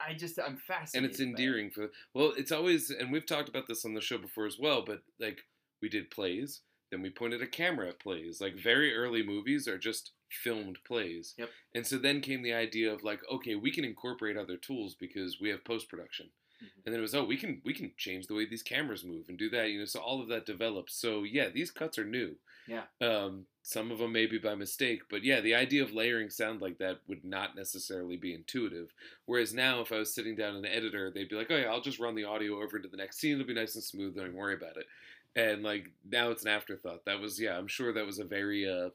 i just i'm fascinated And it's by it. endearing for well, it's always and we've talked about this on the show before as well, but like we did plays, then we pointed a camera at plays. Like very early movies are just filmed plays. Yep. And so then came the idea of like, okay, we can incorporate other tools because we have post production. Mhm. And then it was, oh, we can we can change the way these cameras move and do that, you know. So all of that develops. So yeah, these cuts are new. Yeah. Um, some of them maybe by mistake, but yeah, the idea of layering sound like that would not necessarily be intuitive. Whereas now, if I was sitting down an editor, they'd be like, oh yeah, I'll just run the audio over into the next scene. It'll be nice and smooth. Don't even worry about it. And like now, it's an afterthought. That was yeah, I'm sure that was a very uh,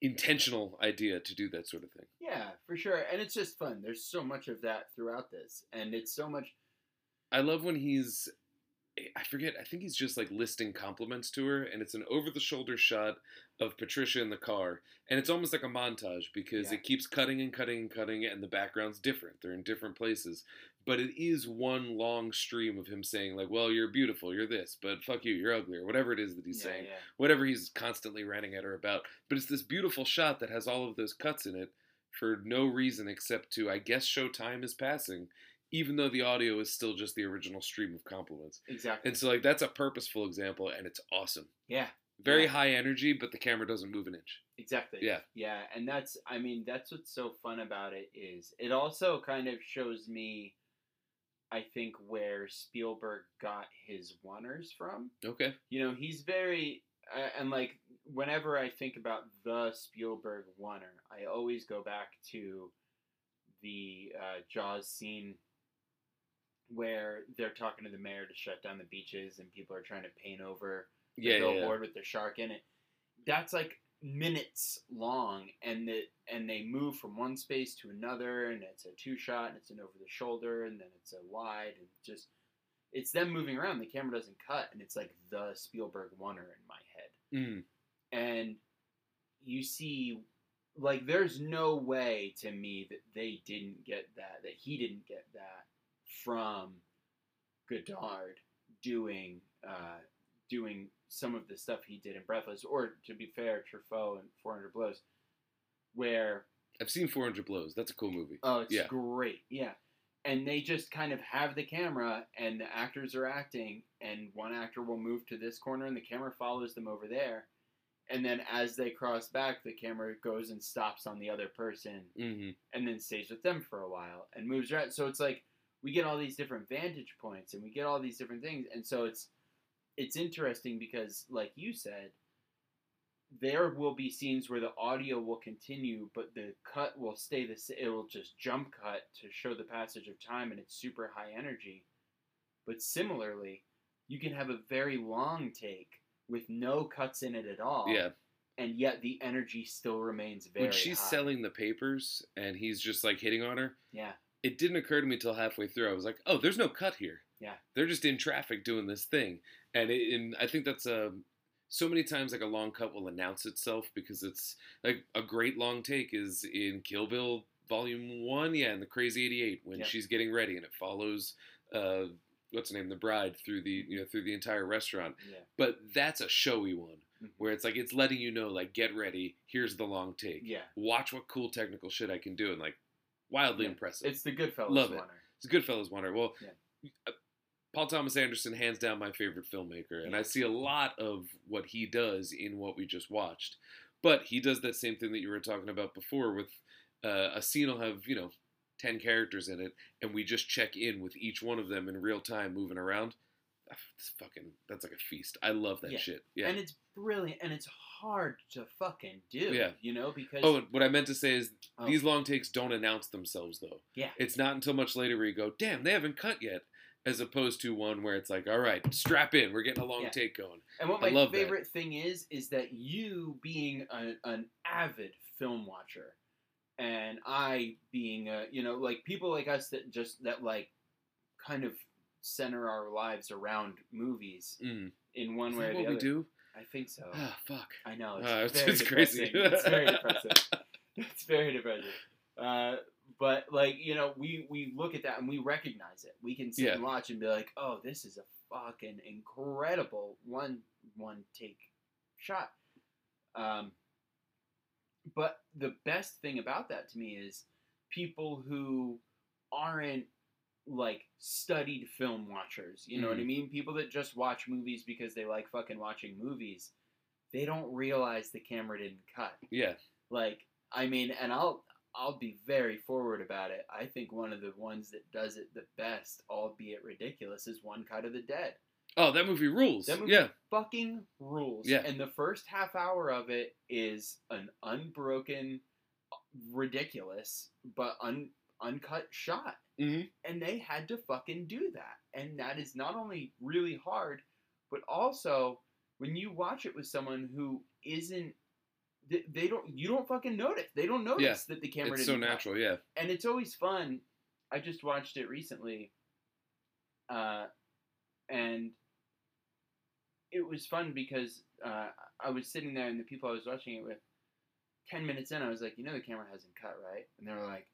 intentional idea to do that sort of thing. Yeah, for sure. And it's just fun. There's so much of that throughout this. And it's so much I love when he's I forget, I think he's just like listing compliments to her and it's an over the shoulder shot of Patricia in the car and it's almost like a montage because Yeah. it keeps cutting and cutting and cutting and the background's different. They're in different places. But it is one long stream of him saying like, "Well, you're beautiful, you're this, but fuck you, you're ugly," or whatever it is that he's yeah, saying. yeah. Whatever he's constantly ranting at her about. But it's this beautiful shot that has all of those cuts in it for no reason except to I guess show time is passing even though the audio is still just the original stream of compliments. Exactly. And so like that's a purposeful example and it's awesome. yeah, Very Yeah. high energy, but the camera doesn't move an inch. exactly. Yeah. Yeah, and that's I mean, that's what's so fun about it is it also kind of shows me I think where Spielberg got his oneers from. Okay. You know, he's very uh, and like whenever I think about the Spielberg oneer, I always go back to the uh, Jaws scene where they're talking to the mayor to shut down the beaches and people are trying to paint over the Yeah, yeah, yeah. with the shark in it. That's like minutes long, and the and they move from one space to another, and it's a two shot, and it's an over the shoulder, and then it's a wide, and just it's them moving around. The camera doesn't cut, and it's like the Spielberg oneer in my head, Mm. and you see. Like, there's no way to me that they didn't get that, that he didn't get that from Godard doing uh, doing some of the stuff he did in Breathless, or to be fair, Truffaut and 400 Blows, where I've seen 400 Blows. That's a cool movie. oh, it's Yeah. great, yeah, and they just kind of have the camera and the actors are acting, and one actor will move to this corner and the camera follows them over there, and then as they cross back, the camera goes and stops on the other person, hmm and then stays with them for a while and moves around. So it's like we get all these different vantage points and we get all these different things, and so it's it's interesting because, like you said, there will be scenes where the audio will continue, but the cut will stay the same. It will just jump cut to show the passage of time, and it's super high energy. But similarly, you can have a very long take with no cuts in it at all, Yeah. and yet the energy still remains very. When she's high. selling the papers and he's just like hitting on her, yeah. it didn't occur to me till halfway through. I was like, oh, there's no cut here. Yeah. They're just in traffic doing this thing. And, it, and I think that's um so many times like a long cut will announce itself because it's like a great long take is in Kill Bill Volume 1, yeah, in the Crazy 88 when Yep. she's getting ready and it follows uh what's her name, the bride through the you know through the entire restaurant. Yeah. But that's a showy one Mhm. where it's like it's letting you know like get ready, here's the long take. Yeah. Watch what cool technical shit I can do and like wildly Yeah. impressive. It's the Goodfellas Love it. one. It's a Goodfellas wonder. Well, Yeah. Paul Thomas Anderson, hands down, my favorite filmmaker, and I see a lot of what he does in what we just watched. But he does that same thing that you were talking about before. With uh, a scene will have you know ten characters in it, and we just check in with each one of them in real time, moving around. Ah, It's fucking that's like a feast. I love that Yeah. shit. Yeah. And it's brilliant and it's hard to fucking do. Yeah. You know, because Oh, what I meant to say is Oh. these long takes don't announce themselves though. Yeah. It's not until much later where you go, damn, they haven't cut yet. As opposed to one where it's like, all right, strap in, we're getting a long Yeah. take going. And what my love that. favorite thing is, is that you being a, an avid film watcher, and I being a, you know, like people like us that just that like kind of center our lives around movies Mm. in one Is way or the what other. we do? I think so. Ah, fuck. I know it's, Ah, it's, very it's depressing. crazy. it's very depressing. It's very depressing. *laughs* Uh, but like you know, we we look at that and we recognize it. We can sit Yeah. and watch and be like, "Oh, this is a fucking incredible one one take shot." Um, but the best thing about that to me is people who aren't like studied film watchers. You know what I Mhm. mean? People that just watch movies because they like fucking watching movies. They don't realize the camera didn't cut. yeah. Like, I mean, and I'll I'll be very forward about it. I think one of the ones that does it the best, albeit ridiculous, is One Cut of the Dead. Oh, that movie rules. That movie yeah. fucking rules. Yeah. And the first half hour of it is an unbroken, ridiculous, but un uncut shot. Mhm. And they had to fucking do that. And that is not only really hard, but also when you watch it with someone who isn't they, they don't you don't fucking notice. They don't notice that the camera It's didn't so natural, yeah. and it's always fun. I just watched it recently, uh, and it was fun because uh, I was sitting there and the people I was watching it with. Ten minutes in, I was like, "You know, the camera hasn't cut, right?" And they were like,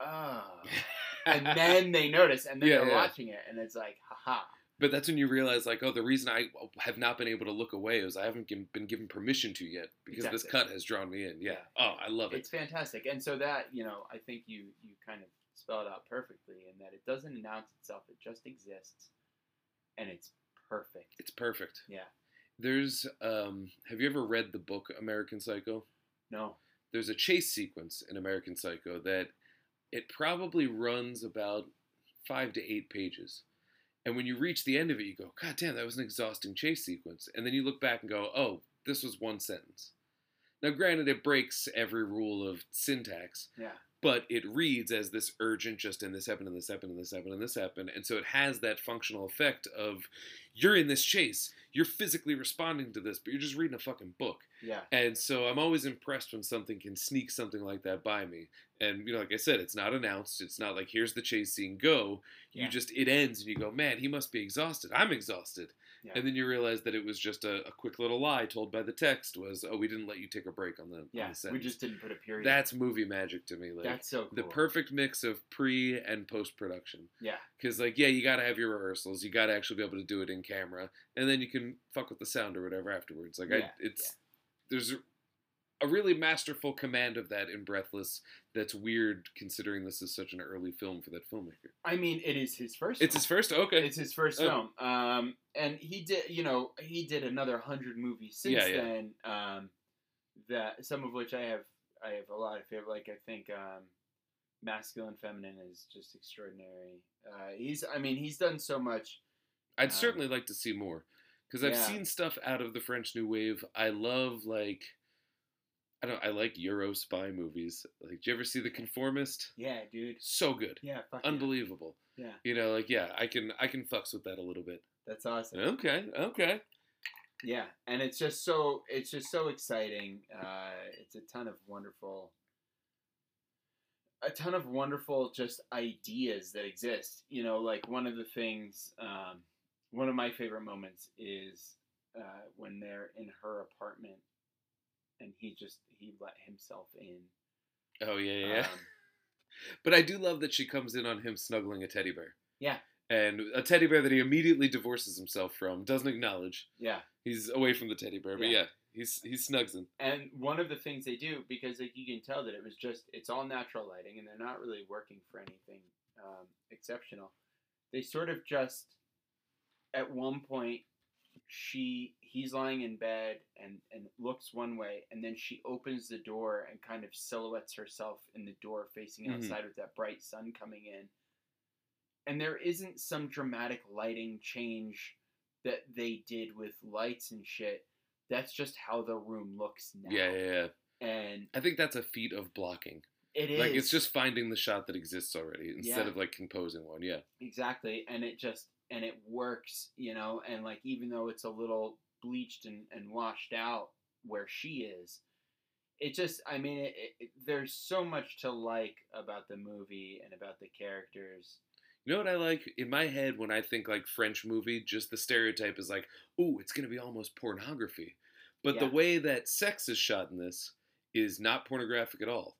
"Oh." *laughs* and then they notice, and then Yeah, they're yeah. watching it, and it's like, "Haha." But that's when you realize, like, oh, the reason I have not been able to look away is I haven't been given permission to yet because this cut has drawn me in. Yeah. Yeah. Oh, I love it. It's fantastic, and so that you know, I think you you kind of spell it out perfectly, in that it doesn't announce itself; it just exists, and it's perfect. It's perfect. Yeah. There's, um, have you ever read the book American Psycho? No. There's a chase sequence in American Psycho that it probably runs about five to eight pages. And when you reach the end of it, you go, God damn, that was an exhausting chase sequence. And then you look back and go, oh, this was one sentence. Now, granted, it breaks every rule of syntax, Yeah. But it reads as this urgent, just and this happened, and this happened, and this happened, and this happened. And so it has that functional effect of you're in this chase, you're physically responding to this, but you're just reading a fucking book. Yeah. And so I'm always impressed when something can sneak something like that by me. And you know, like I said, it's not announced. It's not like here's the chase scene, go. You Yeah. just it ends and you go, man, he must be exhausted. I'm exhausted. Yeah. And then you realize that it was just a, a quick little lie told by the text was, oh, we didn't let you take a break on the, on Yeah. the We just didn't put a period. That's movie magic to me. Like That's so cool. the perfect mix of pre and post production. Yeah. Because like, yeah, you got to have your rehearsals. You got to actually be able to do it in camera, and then you can fuck with the sound or whatever afterwards. Like, I, Yeah, it's there's a, a really masterful command of that in Breathless. That's weird considering this is such an early film for that filmmaker. I mean, it is his first. It's film. his first. Okay. It's his first Oh. film. Um, and he did, you know, he did another hundred movies since Yeah, yeah. then. Um, that some of which I have, I have a lot of favorite. Like I think, um, masculine, feminine is just extraordinary. Uh, he's, I mean, he's done so much. I'd Um, certainly like to see more because I've yeah. seen stuff out of the French New Wave. I love like. I don't. I like Euro spy movies. Like, do you ever see The Conformist? Yeah, dude. So good. Yeah, fuck yeah. unbelievable. Yeah, You know, like yeah, I can I can fucks with that a little bit. that's awesome. Okay, okay. Yeah, and it's just so it's just so exciting. Uh, it's a ton of wonderful, a ton of wonderful just ideas that exist. You know, like one of the things, um, one of my favorite moments is uh, when they're in her apartment, and he just he let himself in. Oh yeah, yeah. Um, *laughs* but I do love that she comes in on him snuggling a teddy bear. Yeah. And a teddy bear that he immediately divorces himself from, doesn't acknowledge. yeah, He's away from the teddy bear, but Yeah. yeah, he's he snugs him. and one of the things they do because like you can tell that it was just it's all natural lighting and they're not really working for anything um, exceptional they sort of just at one point she he's lying in bed and and looks one way and then she opens the door and kind of silhouettes herself in the door facing Mhm. outside with that bright sun coming in and there isn't some dramatic lighting change that they did with lights and shit that's just how the room looks now Yeah, yeah, yeah. and I think that's a feat of blocking. it is Like it's just finding the shot that exists already instead Yeah. of like composing one. Yeah. exactly and it just and it works you know and like even though it's a little bleached and, and washed out where she is it just i mean it, it, there's so much to like about the movie and about the characters You know what I like in my head when I think like French movie? Just the stereotype is like, oh, it's gonna be almost pornography, but the way that sex is shot in this is not pornographic at all.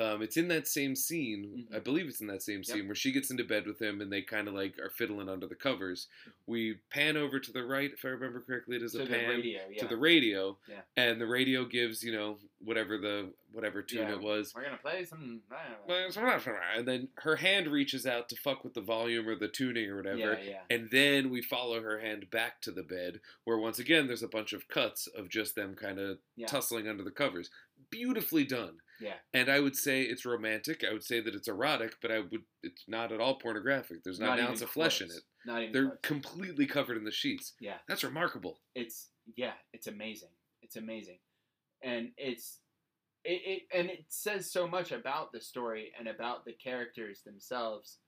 Um, it's in that same scene, Mhm. I believe it's in that same Yep. scene where she gets into bed with him and they kind of like are fiddling under the covers. We pan over to the right, if I remember correctly. It is to a pan radio yeah to the radio, Yeah. and the radio gives you know whatever the whatever tune Yeah. it was. we're gonna play some And then her hand reaches out to fuck with the volume or the tuning or whatever. yeah yeah And then we follow her hand back to the bed, where once again there's a bunch of cuts of just them kind of tussling under the covers. Beautifully done. Yeah And I would say it's romantic. I would say that it's erotic, but I would it's not at all pornographic. There's not, an ounce of flesh in it. not even They're close. completely covered in the sheets. yeah That's remarkable. it's yeah it's amazing it's amazing and it's it, it and it says so much about the story and about the characters themselves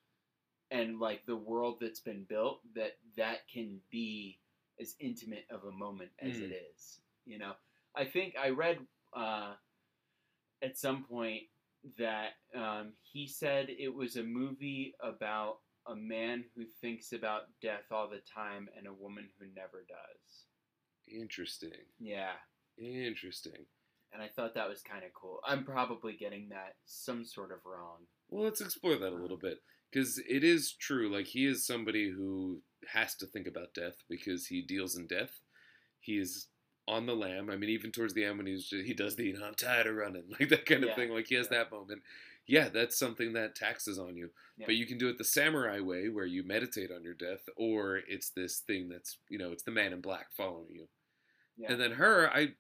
and like the world that's been built that that can be as intimate of a moment as Mm. it is you know i think i read uh, at some point that um, he said it was a movie about a man who thinks about death all the time and a woman who never does Interesting. yeah Interesting. and I thought that was kind of cool. I'm probably getting that some sort of wrong. Well, let's explore that a little bit because it is true. Like he is somebody who has to think about death because he deals in death. He is on the lam. I mean, even towards the end when he's he does the you know, I'm tired of running *laughs* like that kind of Yeah, thing. Like he has yeah. that moment. Yeah, that's something that taxes on you. Yeah. But you can do it the samurai way where you meditate on your death, or it's this thing that's you know it's the man in black following you. And then her, I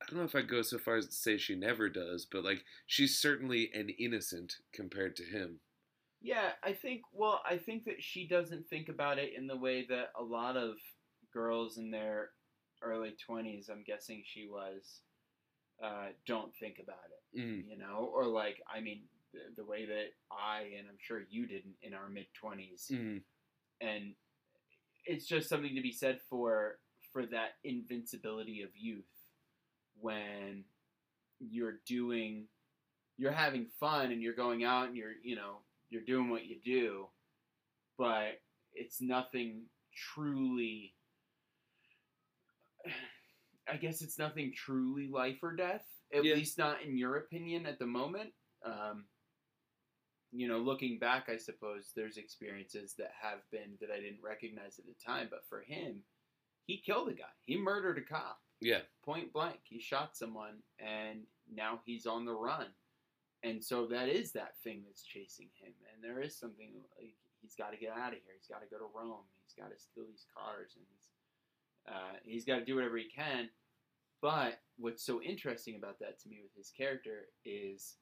I don't know if I'd go so far as to say she never does, but like she's certainly an innocent compared to him. Yeah, I think. Well, I think that she doesn't think about it in the way that a lot of girls in their early twenties, I'm guessing she was, uh, don't think about it. Mm. You know, or like, I mean, the, the way that I and I'm sure you didn't in our mid twenties, Mm. and it's just something to be said for for that invincibility of youth when you're doing you're having fun and you're going out and you're you know you're doing what you do but it's nothing truly *sighs* i guess it's nothing truly life or death at Yeah. least not in your opinion at the moment um, you know looking back i suppose there's experiences that have been that i didn't recognize at the time but for him he killed a guy he murdered a cop Yeah. point blank. He shot someone, and now he's on the run. And so that is that thing that's chasing him. And there is something like he's got to get out of here. He's got to go to Rome. He's got to steal these cars, and he's uh, he's got to do whatever he can. But what's so interesting about that to me with his character is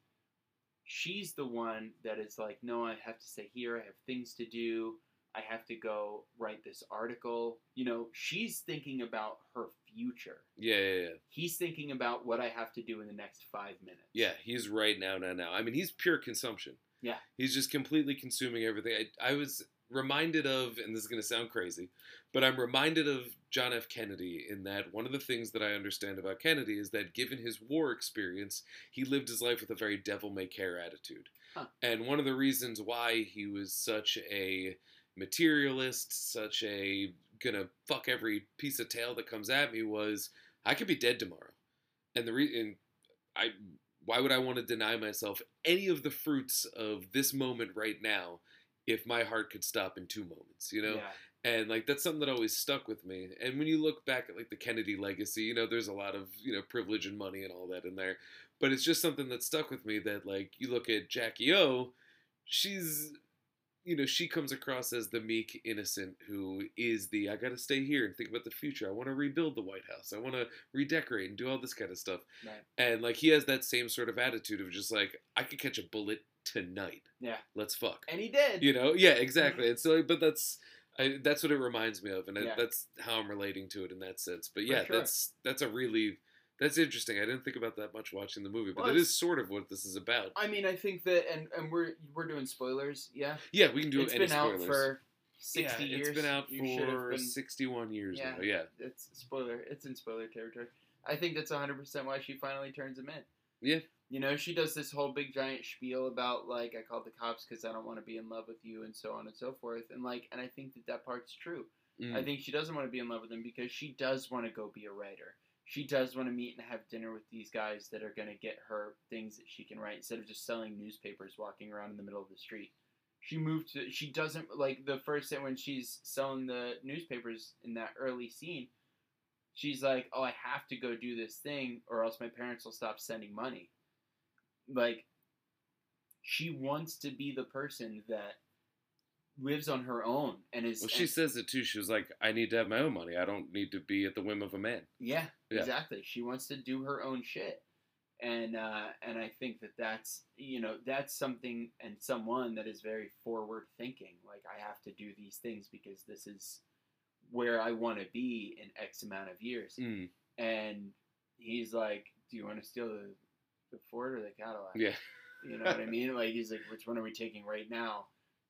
she's the one that is like, no, I have to stay here. I have things to do. I have to go write this article. You know, she's thinking about her future. Yeah, yeah, yeah. He's thinking about what I have to do in the next five minutes. Yeah, he's right now, now, now. I mean, he's pure consumption. Yeah. He's just completely consuming everything. I, I was reminded of, and this is going to sound crazy, but I'm reminded of John F. Kennedy in that one of the things that I understand about Kennedy is that given his war experience, he lived his life with a very devil may care attitude. Huh. And one of the reasons why he was such a materialist, such a gonna fuck every piece of tail that comes at me was I could be dead tomorrow. And the reason I why would I want to deny myself any of the fruits of this moment right now if my heart could stop in two moments, you know? Yeah. And like that's something that always stuck with me. And when you look back at like the Kennedy legacy, you know, there's a lot of, you know, privilege and money and all that in there. But it's just something that stuck with me that like you look at Jackie O, she's you know, she comes across as the meek innocent who is the I gotta stay here and think about the future. I wanna rebuild the White House. I wanna redecorate and do all this kind of stuff. Right. And like he has that same sort of attitude of just like, I could catch a bullet tonight. Yeah. Let's fuck. And he did. You know, yeah, exactly. *laughs* And so, but that's I, that's what it reminds me of, and I, that's how I'm relating to it in that sense. But yeah, sure. that's that's a really that's interesting. I didn't think about that much watching the movie, but Well, it sort of what this is about. I mean, I think that, and, and we're we're doing spoilers. Yeah. Yeah, we can do it's any been out for sixty yeah, years. It's been out You for been- 61 years Yeah. now. Yeah. It's spoiler. It's in spoiler territory. I think that's 100 percent why she finally turns him in. Yeah. You know, she does this whole big giant spiel about like I called the cops because I don't want to be in love with you and so on and so forth. And like, and I think that that part's true. Mm. I think she doesn't want to be in love with him because she does want to go be a writer. She does want to meet and have dinner with these guys that are going to get her things that she can write instead of just selling newspapers walking around in the middle of the street. She moved to, she doesn't, like, the first thing when she's selling the newspapers in that early scene, she's like, oh, I have to go do this thing or else my parents will stop sending money. Like, she wants to be the person that lives on her own and is Well, she and- says it too. She was like, "I need to have my own money. I don't need to be at the whim of a man." Yeah, Yeah. exactly. She wants to do her own shit, and uh, and I think that that's you know that's something and someone that is very forward thinking. Like I have to do these things because this is where I want to be in X amount of years. Mm. And he's like, "Do you want to steal the the Ford or the Cadillac?" Yeah. You know what I *laughs* mean? Like he's like, "Which one are we taking right now?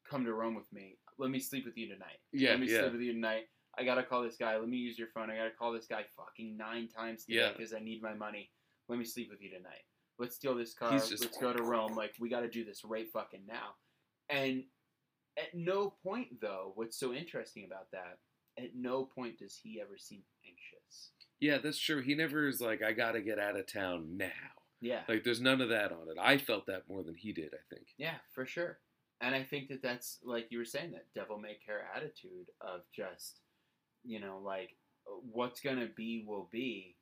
Come to Rome with me. Let me sleep with you tonight." Yeah, Let me yeah. sleep with you tonight. I gotta call this guy. Let me use your phone. I gotta call this guy fucking nine times today Yeah. because I need my money. Let me sleep with you tonight. Let's steal this car. Just- Let's go to Rome. Like we gotta do this right fucking now. And at no point though, what's so interesting about that? At no point does he ever seem anxious. Yeah, that's true. He never is like, "I gotta get out of town now." Yeah. Like, there's none of that on it. I felt that more than he did. I think. Yeah, for sure. And I think that that's like you were saying that devil may care attitude of just, you know, like what's gonna be will be.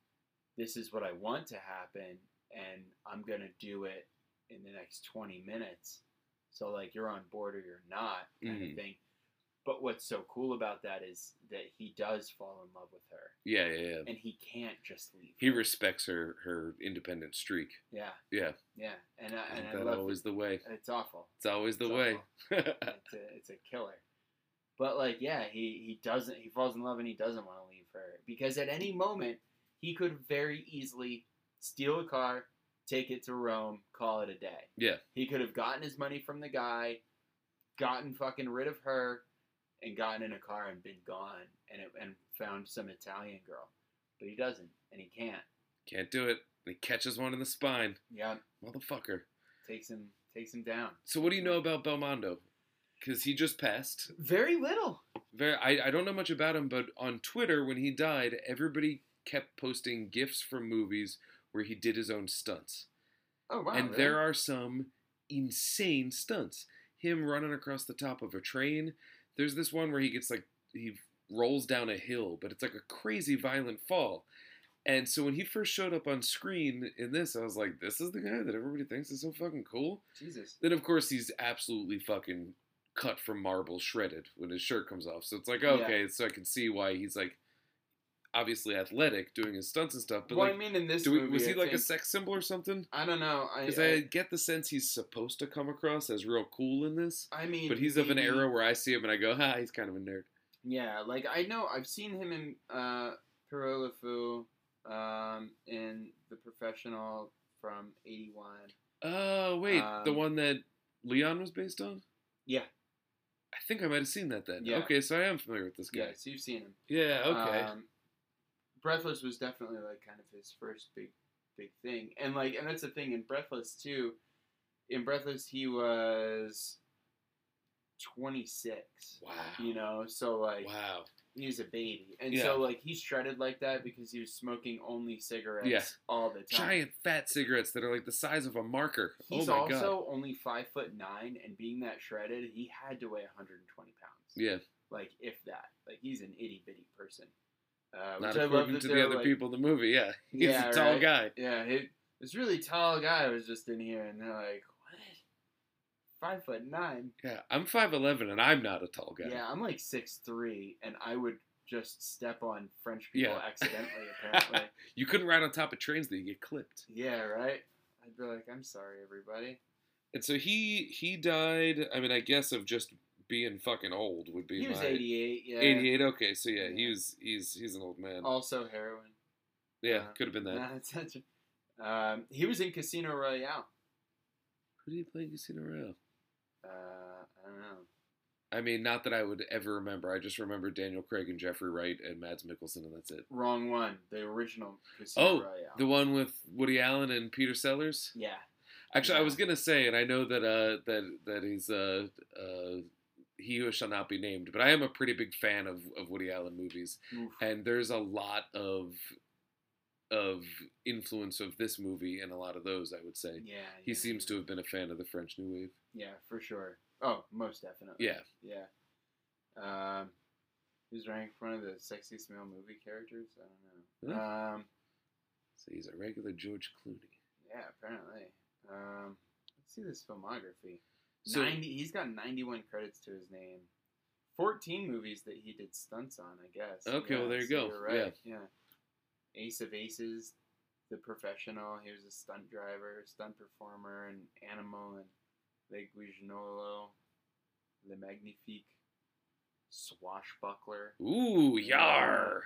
This is what I want to happen, and I'm gonna do it in the next 20 minutes. So like you're on board or you're not kind Mhm. of thing. But what's so cool about that is that he does fall in love with her, Yeah, yeah, yeah. and he can't just leave. He her. respects her her independent streak. yeah, Yeah, yeah, and I, and and that always the way. It's awful. It's always the It's way. *laughs* it's a it's a killer. But like, yeah, he he doesn't he falls in love and he doesn't want to leave her because at any moment he could very easily steal a car, take it to Rome, call it a day. Yeah. He could have gotten his money from the guy, gotten fucking rid of her, and gotten in a car and been gone and it, and found some Italian girl. But he doesn't, and he can't. Can't do it. He catches one in the spine. Yeah, Motherfucker. takes him takes him down. So what do you know about Belmondo? Because he just passed. Very little. Very, I, I don't know much about him, but on Twitter when he died, everybody kept posting gifs from movies where he did his own stunts. Oh wow. and really? there are some insane stunts. Him running across the top of a train. There's this one where he gets like he rolls down a hill, but it's like a crazy violent fall. And so when he first showed up on screen in this, I was like, this is the guy that everybody thinks is so fucking cool. Jesus. Then of course he's absolutely fucking cut from marble, shredded when his shirt comes off. So it's like, Yeah. okay, so I can see why he's like obviously athletic doing his stunts and stuff. But well, like, I mean, in this do we, movie, was he I like a sex symbol or something? I don't know. I, Because I, get the sense he's supposed to come across as real cool in this, I, I mean, but he's of an era where I see him and I go, "Ha, he's kind of a nerd." Yeah, like I know I've seen him in uh, Le um, in The Professional from '81. Oh wait, the Um, one that Leon was based on. Yeah. I think I might have seen that then. Yeah. Okay, so I am familiar with this guy. Yes, you've seen him. Yeah. Okay. Um, Breathless was definitely like kind of his first big, big thing, and like, and that's the thing in Breathless too. In Breathless, he was twenty six. wow. You know, so like Wow. he's a baby, and Yeah. so like he's shredded like that because he was smoking only cigarettes Yeah. all the time. Giant fat cigarettes that are like the size of a marker. Oh he's oh also god. only five foot nine, and being that shredded, he had to weigh 120 pounds. Yeah. Like if that. Like he's an itty bitty person. Uh, Not according to the other like- people in the movie. Yeah. *laughs* He's Yeah, a tall right. guy. Yeah, he, this really tall guy was just in here, and they're like, "What? Five foot nine? Yeah. I'm five eleven and I'm not a tall guy. Yeah, I'm like six three, and I would just step on French people Yeah. accidentally. *laughs* Apparently, You couldn't ride on top of trains that you get clipped. yeah, right. I'd be like, "I'm sorry, everybody." And so he he died. I mean, I guess of just being fucking old would be He was my 88. Yeah. 88. Okay, so yeah, Yeah. he was he's he's an old man. Also heroin. yeah, uh, could have been that. *laughs* Nah. Um, he was in Casino Royale. Who did he play in Casino Royale? Uh, I don't know. I mean, not that I would ever remember. I just remember Daniel Craig and Jeffrey Wright and Mads Mikkelsen, and that's it. Wrong one. The original Casino Oh, Royale. The one with Woody Allen and Peter Sellers. yeah. Actually, I was gonna say, and I know that uh, that that he's uh, uh, he who shall not be named, but I am a pretty big fan of, of Woody Allen movies, Oof. and there's a lot of of influence of this movie and a lot of those. I would say Yeah. he yeah, seems to have been a fan of the French New Wave. Yeah, for sure. Oh, most definitely. Yeah. Yeah. Um, who's ranked one of the sexiest male movie characters? I don't know. Um, So he's a regular George Clooney. yeah, apparently. Um, let's see this filmography. So- Ninety. He's got ninety-one credits to his name. Fourteen movies that he did stunts on. I guess. Okay, well, there you so go. Right. Yeah. Ace of Aces, The Professional. He was a stunt driver, stunt performer, and Animal and Le Guignolo, Le Magnifique, Swashbuckler. Ooh, yar!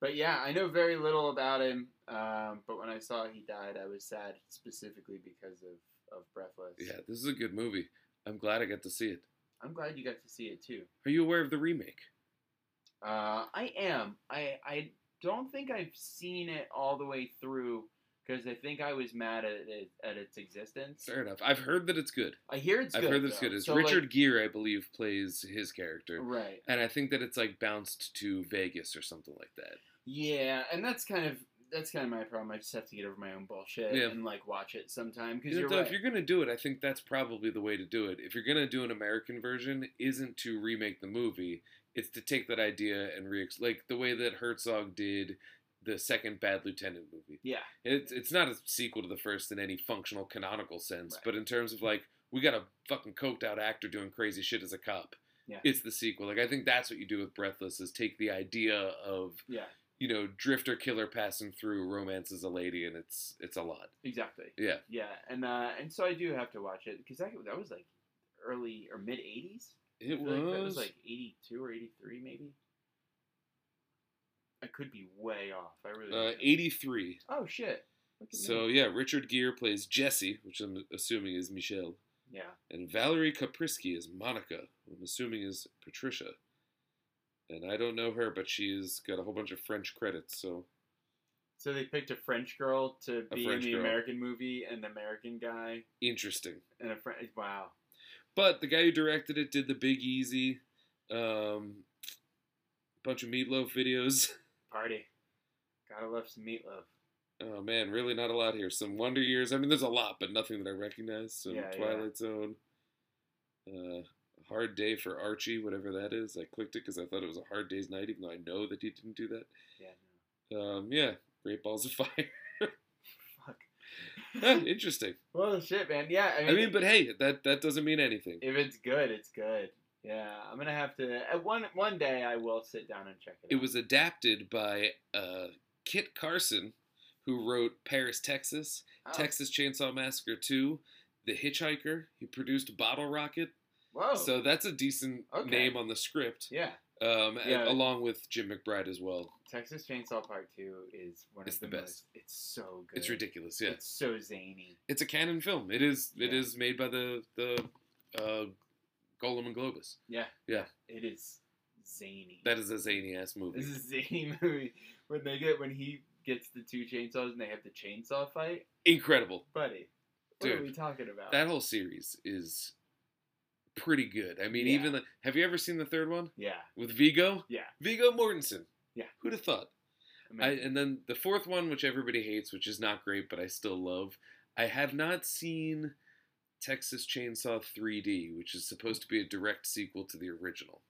But yeah, I know very little about him. Um, but when I saw he died, I was sad specifically because of, of Breathless. Yeah, this is a good movie. I'm glad I got to see it. I'm glad you got to see it too. Are you aware of the remake? Uh, I am. I I don't think I've seen it all the way through because I think I was mad at it at its existence. Fair enough. I've heard that it's good. I hear it's good. I've good. heard that it's though. good. It's So, Richard like- Gere, I believe, plays his character, right. and I think that it's like bounced to Vegas or something like that. Yeah, and that's kind of that's kind of my problem. I just have to get over my own bullshit Yeah. and like watch it sometime because You know, right. If you're gonna do it, I think that's probably the way to do it. If you're gonna do an American version, isn't to remake the movie. It's to take that idea and re like the way that Herzog did the second Bad Lieutenant movie. yeah, It's it's not a sequel to the first in any functional canonical sense, Right. but in terms of like we got a fucking coked out actor doing crazy shit as a cop. Yeah. it's the sequel. Like I think that's what you do with Breathless is take the idea of Yeah, you know drifter killer passing through romances a lady, and it's it's a lot. exactly. Yeah, Yeah, and uh, and so I do have to watch it because that that was like early or mid '80s. it feel like was. that was like '82 or '83 maybe. I could be way off. I really. uh, eighty three. Oh shit! So me. yeah, Richard Gere plays Jesse, which I'm assuming is Michel, yeah, and Valerie Kaprisky is Monica, who I'm assuming is Patricia. And I don't know her, but she's got a whole bunch of French credits. So so they picked a French girl to A be French in the girl. American movie, and the American guy, interesting. and a French. Wow. But the guy who directed it did the Big Easy, um, bunch of Meatloaf videos. *laughs* Party. Gotta love some meatloaf. Oh man, really not a lot here. Some Wonder Years. I mean, there's a lot, but nothing that I recognize. Some Yeah, yeah. Twilight Zone. Uh, Hard Day for Archie, whatever that is. I clicked it because I thought it was a Hard Day's Night, even though I know that he didn't do that. Yeah. No. Um, yeah, Great Balls of *laughs* Fire. Fuck. Huh, *laughs* Interesting. *laughs* well, shit, man. Yeah. I mean, I mean, but hey, that that doesn't mean anything. if it's good, it's good. Yeah, I'm gonna have to. At one one day, I will sit down and check it. It out. was adapted by uh, Kit Carson, who wrote Paris, Texas, Oh. Texas Chainsaw Massacre 2, The Hitchhiker. He produced Bottle Rocket. Whoa. So that's a decent. Okay. name on the script, yeah, um, and- Yeah. along with Jim McBride as well. Texas Chainsaw Part Two is one It's of the, the best. most. It's so good. It's ridiculous, yeah. It's so zany. It's a Cannon film. It is. It Yeah. is made by the the uh, Golan and Globus. Yeah. Yeah. It is zany. That is a zany ass movie. This is a zany *laughs* movie when they get when he gets the two chainsaws and they have the chainsaw fight, Incredible. buddy. What are we talking about? That whole series is pretty good. I mean, Yeah. even the, have you ever seen the third one yeah. with Viggo? Yeah. Viggo Mortensen. Yeah. Who'd have thought? I and then the fourth one, which everybody hates, which is not great, but I still love. I have not seen Texas Chainsaw 3D, which is supposed to be a direct sequel to the original,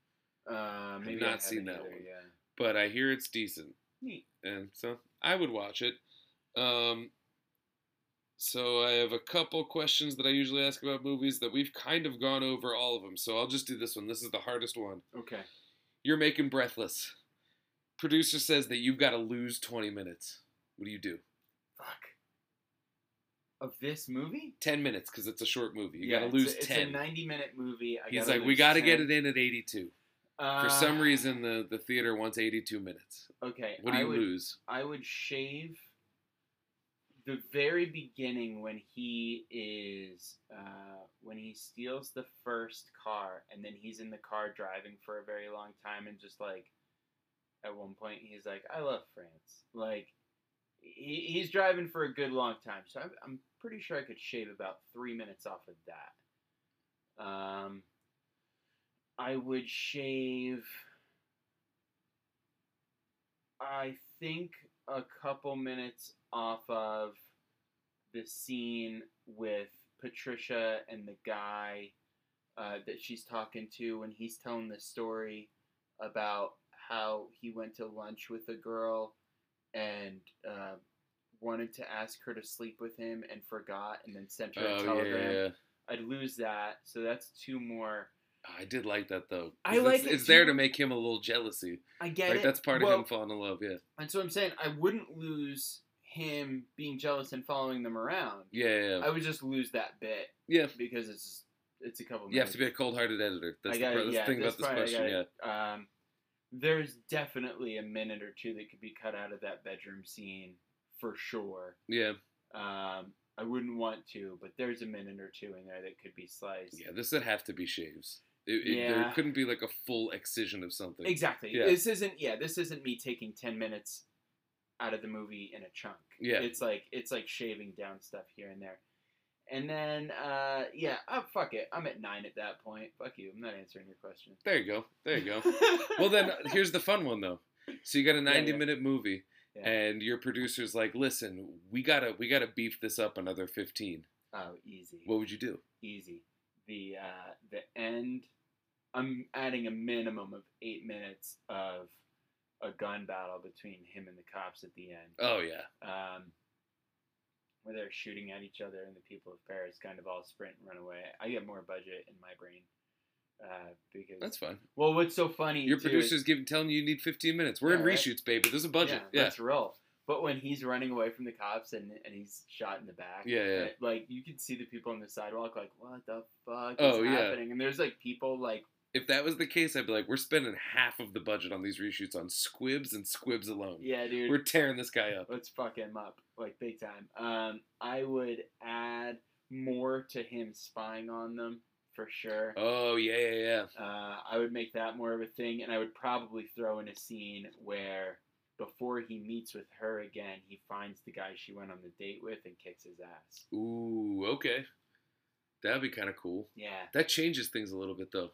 uh, maybe not I haven't seen that either, one. Yeah. but I hear it's decent, Neat. and so I would watch it. Um, so I have a couple questions that I usually ask about movies that we've kind of gone over all of them. So I'll just do this one. This is the hardest one. Okay. You're making Breathless. Producer says that you've got to lose 20 minutes. What do you do? Fuck. Of this movie? 10 minutes because it's a short movie. You Yeah, got to it's lose it's 10. a 90 minute movie. I He's like, we got to get it in at 82. Uh, For some reason, the, the theater wants 82 minutes. Okay. What do I you would, lose? I would shave the very beginning when he is uh, when he steals the first car and then he's in the car driving for a very long time and just like at one point he's like I love France. Like he, he's driving for a good long time so I'm, I'm pretty sure I could shave about three minutes off of that. Um I would shave I think a couple minutes off of the scene with Patricia and the guy uh, that she's talking to when he's telling the story about how he went to lunch with a girl and uh, wanted to ask her to sleep with him and forgot and then sent her a Oh, telegram. yeah. I'd lose that. So that's two more. I did like that, though. I like it's, it it's there to make him a little jealousy. I get Like, it. that's part Well, of him falling in love, yeah. And so I'm saying I wouldn't lose him being jealous and following them around. Yeah, yeah, yeah. I would just lose that bit Yeah. because it's it's a couple. You have to be a cold hearted editor. That's, I the, got it. Yeah, thing about this question, yeah. got it. Um, there's definitely a minute or two that could be cut out of that bedroom scene for sure. Yeah. Um, I wouldn't want to, but there's a minute or two in there that could be sliced. Yeah, this would have to be shaves. It, it, There couldn't be like a full excision of something. Exactly. Yeah. This isn't. Yeah, this isn't me taking ten minutes out of the movie in a chunk. Yeah. It's like it's like shaving down stuff here and there. And then, uh, yeah, oh, fuck it. I'm at nine at that point. Fuck you. I'm not answering your question. There you go. There you go. *laughs* well, then here's the fun one though. So you got a 90 yeah. minute movie, Yeah. and your producer's like, "Listen, we gotta we gotta beef this up another 15." oh, easy. What would you do? easy. The uh, the end. I'm adding a minimum of eight minutes of a gun battle between him and the cops at the end. Oh yeah. um, where they're shooting at each other and the people of Paris kind of all sprint and run away. I get more budget in my brain. Uh, because That's fun. well, what's so funny? Your too, is- producer's giving telling you you need 15 minutes. We're in right. reshoots, baby. There's a budget. Yeah, Yeah. let's roll. But when he's running away from the cops and, and he's shot in the back, Yeah, yeah. and, like you can see the people on the sidewalk, like, what the fuck is Oh, yeah. happening? And there's like people like, If that was the case, I'd be like, we're spending half of the budget on these reshoots on squibs and squibs alone. yeah, dude, We're tearing this guy up. let's fuck him up like big time. Um, I would add more to him spying on them for sure. Oh yeah, yeah, yeah. Uh, I would make that more of a thing, and I would probably throw in a scene where before he meets with her again, he finds the guy she went on the date with and kicks his ass. Ooh, okay. That'd be kind of cool. Yeah. That changes things a little bit though,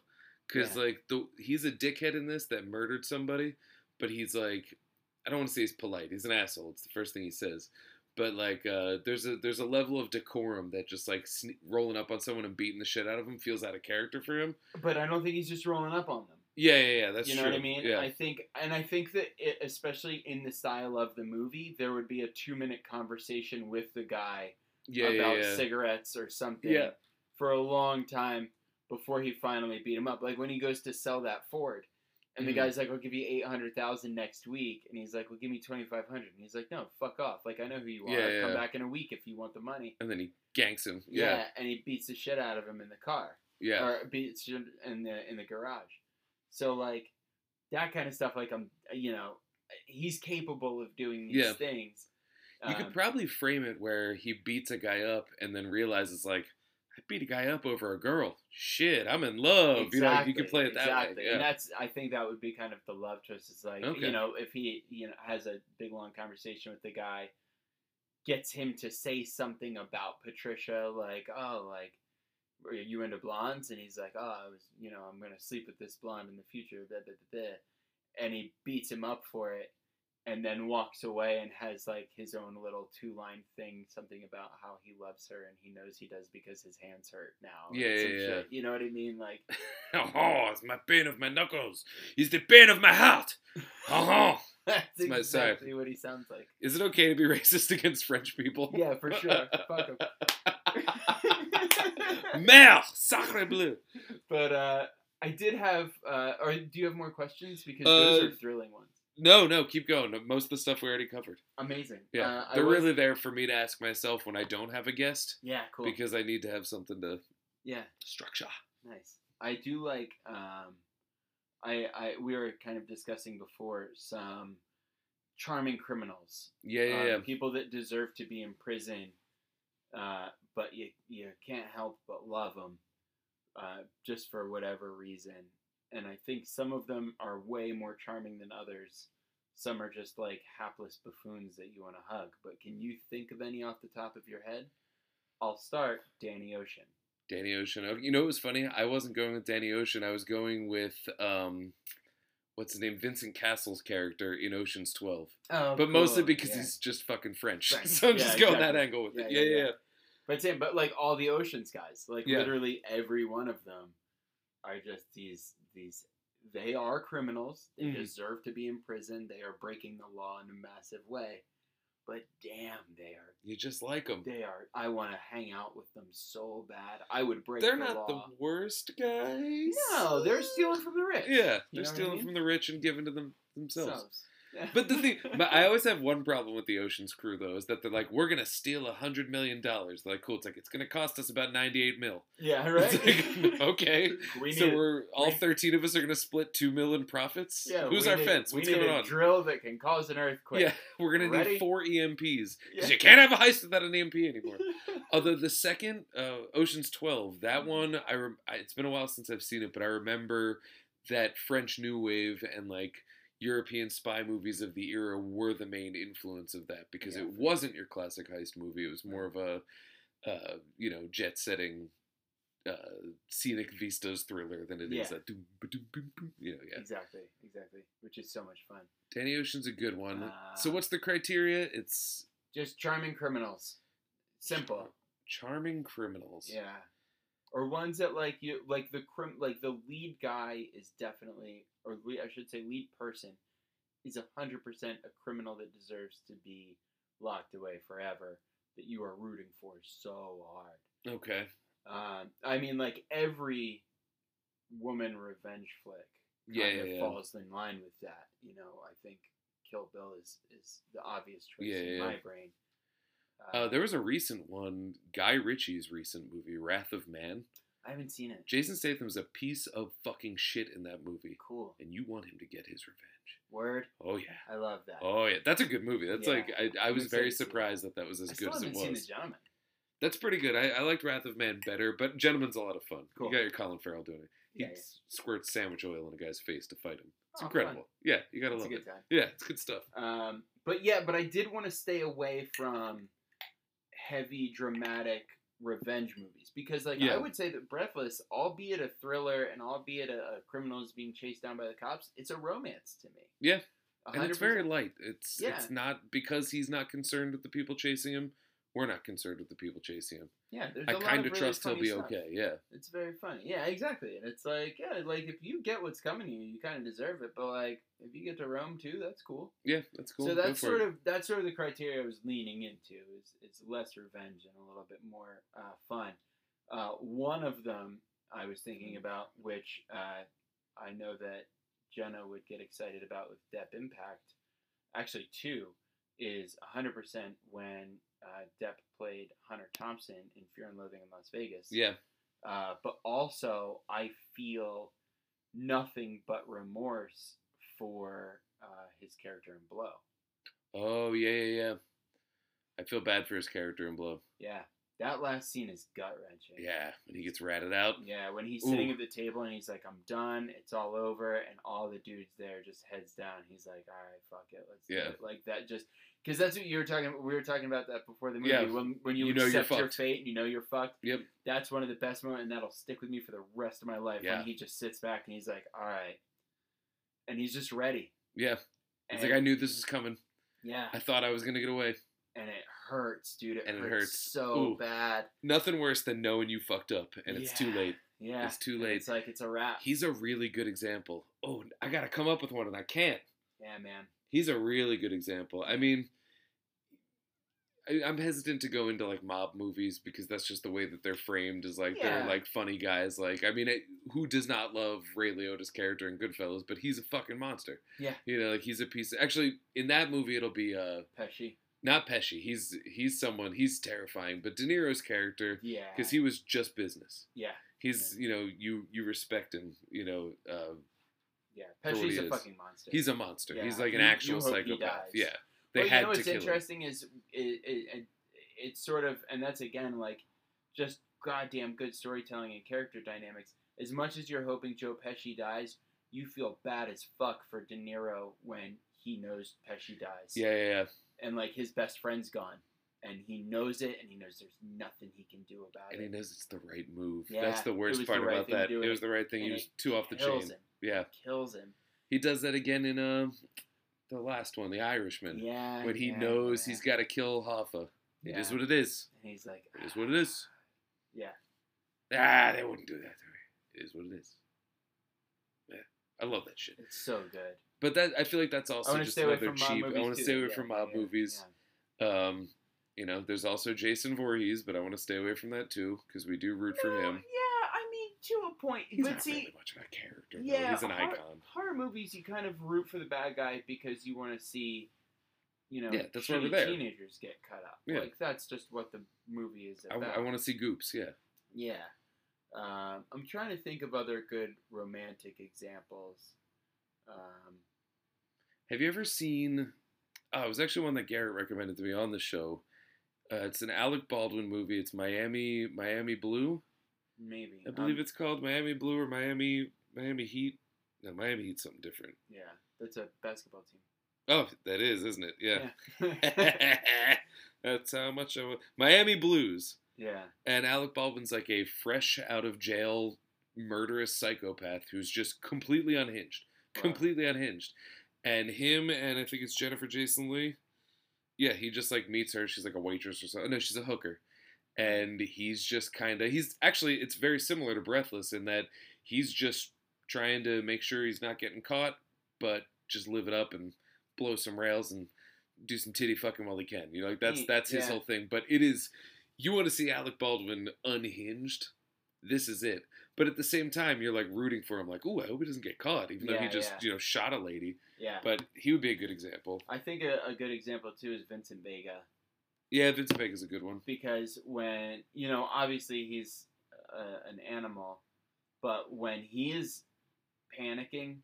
because Yeah. like the he's a dickhead in this that murdered somebody, but he's like, I don't want to say he's polite. He's an asshole. It's the first thing he says. But like, uh, there's a there's a level of decorum that just like sne- rolling up on someone and beating the shit out of him feels out of character for him. But I don't think he's just rolling up on them. Yeah, yeah, yeah. That's you know true. what I mean? Yeah, I think, and I think that it, especially in the style of the movie, there would be a two-minute conversation with the guy yeah, yeah, about yeah. cigarettes or something Yeah. for a long time before he finally beat him up. Like when he goes to sell that Ford, and the Mhm. guy's like, "I'll give you eight hundred thousand next week," and he's like, "Well, give me twenty five hundred. And he's like, "No, fuck off. Like I know who you are. Yeah, Come yeah. back in a week if you want the money." And then he ganks him. Yeah. Yeah, and he beats the shit out of him in the car yeah. or beats him in the in the garage. So like that kind of stuff. Like I'm, you know, he's capable of doing these Yeah. things. You could Um, probably frame it where he beats a guy up and then realizes like, I beat a guy up over a girl. Shit, I'm in love. You know, you can play it that exactly. way. And Yeah. that's I think that would be kind of the love twist. Is like Okay. you know if he you know has a big long conversation with the guy, gets him to say something about Patricia, like oh like. Are you into blondes? And he's like, oh, I was, you know, I'm gonna sleep with this blonde in the future. Blah, blah, blah. And he beats him up for it, and then walks away and has like his own little two line thing, something about how he loves her and he knows he does because his hands hurt now. Yeah, yeah, yeah. shit. You know what I mean? Like, *laughs* oh, it's my pain of my knuckles. It's the pain of my heart. Oh, *laughs* That's my- sorry. exactly what he sounds like. is it okay to be *laughs* racist against French people? Yeah, for sure. Fuck him. Merde, sacre bleu. but uh, I did have. Uh, or do you have more questions? Because those Uh, are thrilling ones. No, no, keep going. Most of the stuff we already covered. Amazing. Yeah, uh, they're was- really there for me to ask myself when I don't have a guest Yeah, cool. because I need to have something to yeah, structure. nice. I do like. Um, I I we were kind of discussing before some charming criminals. Yeah, yeah, um, yeah. People that deserve to be in prison, uh, but you you can't help but love them, uh, just for whatever reason. And I think some of them are way more charming than others. Some are just like hapless buffoons that you want to hug. But can you think of any off the top of your head? I'll start Danny Ocean. Danny Ocean. You know, it was funny. I wasn't going with Danny Ocean. I was going with um, what's his name, Vincent Cassel's character in Ocean's Twelve. Oh, but mostly because Yeah. he's just fucking French. French. *laughs* so I'm Yeah, just going that angle with it. Yeah, Yeah, yeah, yeah. yeah. But same, but like all the Oceans guys, like literally every one of them are just these these. They are criminals. They Mhm. deserve to be in prison. They are breaking the law in a massive way. But damn, they are. You just like them. They are. I want to hang out with them so bad. I would break. They're the not law. the worst guys. No, they're stealing from the rich. Yeah, they're know what I stealing mean? from the rich and giving to them themselves. Selves. *laughs* But the thing, but I always have one problem with the Ocean's crew though, is that they're like, we're gonna steal a hundred million dollars. Like, cool. It's like it's gonna cost us about ninety-eight mil. yeah, *laughs* right. like, okay. *laughs* we so need, we're all we- thirteen of us are gonna split two mil in profits. yeah, Who's our need- fence? We What's need going a on? drill that can cause an earthquake. Yeah, we're gonna Ready? need four EMPs because Yeah. you can't have a heist without an EMP anymore. Although the second uh, Ocean's Twelve, that Mm-hmm. one, I, rem- I it's been a while since I've seen it, but I remember that French New Wave and like European spy movies of the era were the main influence of that because Yeah, it wasn't your classic heist movie. It was more of a, uh, you know, jet setting. Uh, scenic vistas thriller than it is Yeah. a doom, ba-doom, boom, boom. you know yeah Exactly, exactly. Which is so much fun. Danny Ocean's a good one so Uh, what's the criteria it's Just charming criminals. Simple. charming criminals Yeah. Or ones that like you like the crim like the lead guy is definitely or lead, I should say lead person is a hundred percent a criminal that deserves to be locked away forever that you are rooting for so hard. Okay. Um, I mean, like every woman revenge flick Yeah, yeah, yeah. falls in line with that. You know, I think Kill Bill is is the obvious choice Yeah, in my brain. Uh, there was a recent one, Guy Ritchie's recent movie, Wrath of Man. I haven't seen it. Jason Statham's a piece of fucking shit in that movie, Cool. and you want him to get his revenge. Word. Oh yeah. I love that. Oh yeah, that's a good movie. That's Yeah. like I, I was very to see that. surprised that that was as I good as it haven't seen was. The Gentleman. That's pretty good. I, I liked Wrath of Man better, but Gentleman's a lot of fun. Cool. You got your Colin Farrell doing it. He Yeah, yeah. squirts sandwich oil in a guy's face to fight him. It's Oh, incredible. Yeah, you gotta It's a love good it. time. Yeah, it's good stuff. Um, but yeah, but I did want to stay away from heavy dramatic revenge movies because, like, Yeah. I would say that Breathless, albeit a thriller and albeit a, a criminal is being chased down by the cops, it's a romance to me. Yeah. A And it's very light. It's Yeah. it's not because he's not concerned with the people chasing him. We're not concerned with the people chasing him. Yeah. There's I a lot kind of really trust he'll be stuff. okay. Yeah. It's very funny. Yeah, exactly. And it's like, yeah, like if you get what's coming to you, you kind of deserve it. But like, if you get to Rome too, that's cool. Yeah, that's cool. So that's sort it. of that's sort of the criteria I was leaning into is is less revenge and a little bit more uh, fun. Uh, one of them I was thinking about, which uh, I know that Jenna would get excited about with Depp Impact. Actually, two is 100% when uh, Depp played Hunter Thompson in Fear and Loathing in Las Vegas. Yeah. Uh, but also, I feel nothing but remorse for uh, his character in Blow. Oh yeah, yeah, yeah. I feel bad for his character in Blow. Yeah, that last scene is gut wrenching. Yeah, when he gets ratted out. Yeah, when he's sitting Ooh. at the table and he's like, "I'm done. It's all over," and all the dudes there just heads down. He's like, "All right, fuck it, let's Yeah. do it." Like that, just because that's what you were talking. We were talking about that before the movie. Yeah. When when you, You accept your fate and you know you're fucked. Yep. That's one of the best moments, and that'll stick with me for the rest of my life. Yeah. When he just sits back and he's like, "All right," and he's just ready. Yeah. He's And- like, I knew this was coming. Yeah, I thought I was gonna get away. and it hurts, dude. It And it hurts, hurts. so Ooh. bad. Nothing worse than knowing you fucked up and it's too late. Yeah, It's too and late. It's like it's a wrap. He's a really good example. Oh, I gotta come up with one and I can't. yeah, man. He's a really good example. I mean, I, I'm hesitant to go into like mob movies because that's just the way that they're framed as like Yeah. they're like funny guys. Like, I mean, who does not love Ray Liotta's character in Goodfellas? But he's a fucking monster. Yeah. you know, like he's a piece. Of, actually, in that movie, it'll be uh Pesci. not Pesci. He's he's someone. He's terrifying. But De Niro's character, Yeah. because he was just business. Yeah. He's you know you you respect him. You know, uh, Yeah. Pesci's a fucking monster. he's a monster. He's like an you- you actual he psychopath. Yeah, they Well, had you know to what's kill him. interesting is it, it, it it's sort of and that's again like just goddamn good storytelling and character dynamics. As much as you're hoping Joe Pesci dies, you feel bad as fuck for De Niro when he knows Pesci dies. Yeah, yeah, yeah. And like his best friend's gone. And he knows it and he knows there's nothing he can do about it. And he knows it's the right move. Yeah, That's the worst part the right about that. It was the right thing. He was too off the chain. him. Yeah, Kills him. he does that again in uh, the last one, The Irishman, Yeah. when he yeah, knows yeah. he's got to kill Hoffa. It is Yeah. what it is. And he's like, It is what it is. Yeah. Ah, they wouldn't do that to me. It is what it is. Yeah, I love that shit. It's so good. But that I feel like that's also just another cheap. I want to stay away from mob movies. yeah. Um, you know, there's also Jason Voorhees, but I want to stay away from that too because we do root for him. Yeah, to a point. He's but not see, really much of a character. though. yeah, he's an horror, icon. horror movies you kind of root for the bad guy because you want to see, you know, Yeah, that's why we're there. teenagers get cut up. Yeah. Like that's just what the movie is about. I, about. want to see Goops. Yeah. Yeah. Um, I'm trying to think of other good romantic examples. Um, Have you ever seen? Oh, it was actually one that Garrett recommended to me on the show. Uh, it's an Alec Baldwin movie. It's Miami, Miami Blue. Maybe. I believe Um, it's called Miami Blue or Miami, Miami Heat. No, Miami Heat's something different. Yeah, that's a basketball team. Oh, that is, isn't it? Yeah. Yeah. *laughs* That's how much I wa- Miami Blues. yeah. And Alec Baldwin's like a fresh out of jail murderous psychopath who's just completely unhinged. Wow. Completely unhinged. And him and I think it's Jennifer Jason Lee. Yeah, he just like meets her. She's like a waitress or something. No, she's a hooker. And he's just kind of he's actually it's very similar to Breathless in that he's just trying to make sure he's not getting caught, but just live it up and blow some rails and do some titty fucking while he can. You know, like that's that's his yeah. whole thing. But it is you want to see Alec Baldwin unhinged, this is it. But at the same time, you're like rooting for him, like, oh, I hope he doesn't get caught," even though he just yeah. you know shot a lady. Yeah. But he would be a good example. I think a, a good example too is Vincent Vega Yeah, Vince Vega's a good one. because when you know obviously he's uh, an animal, but when he is panicking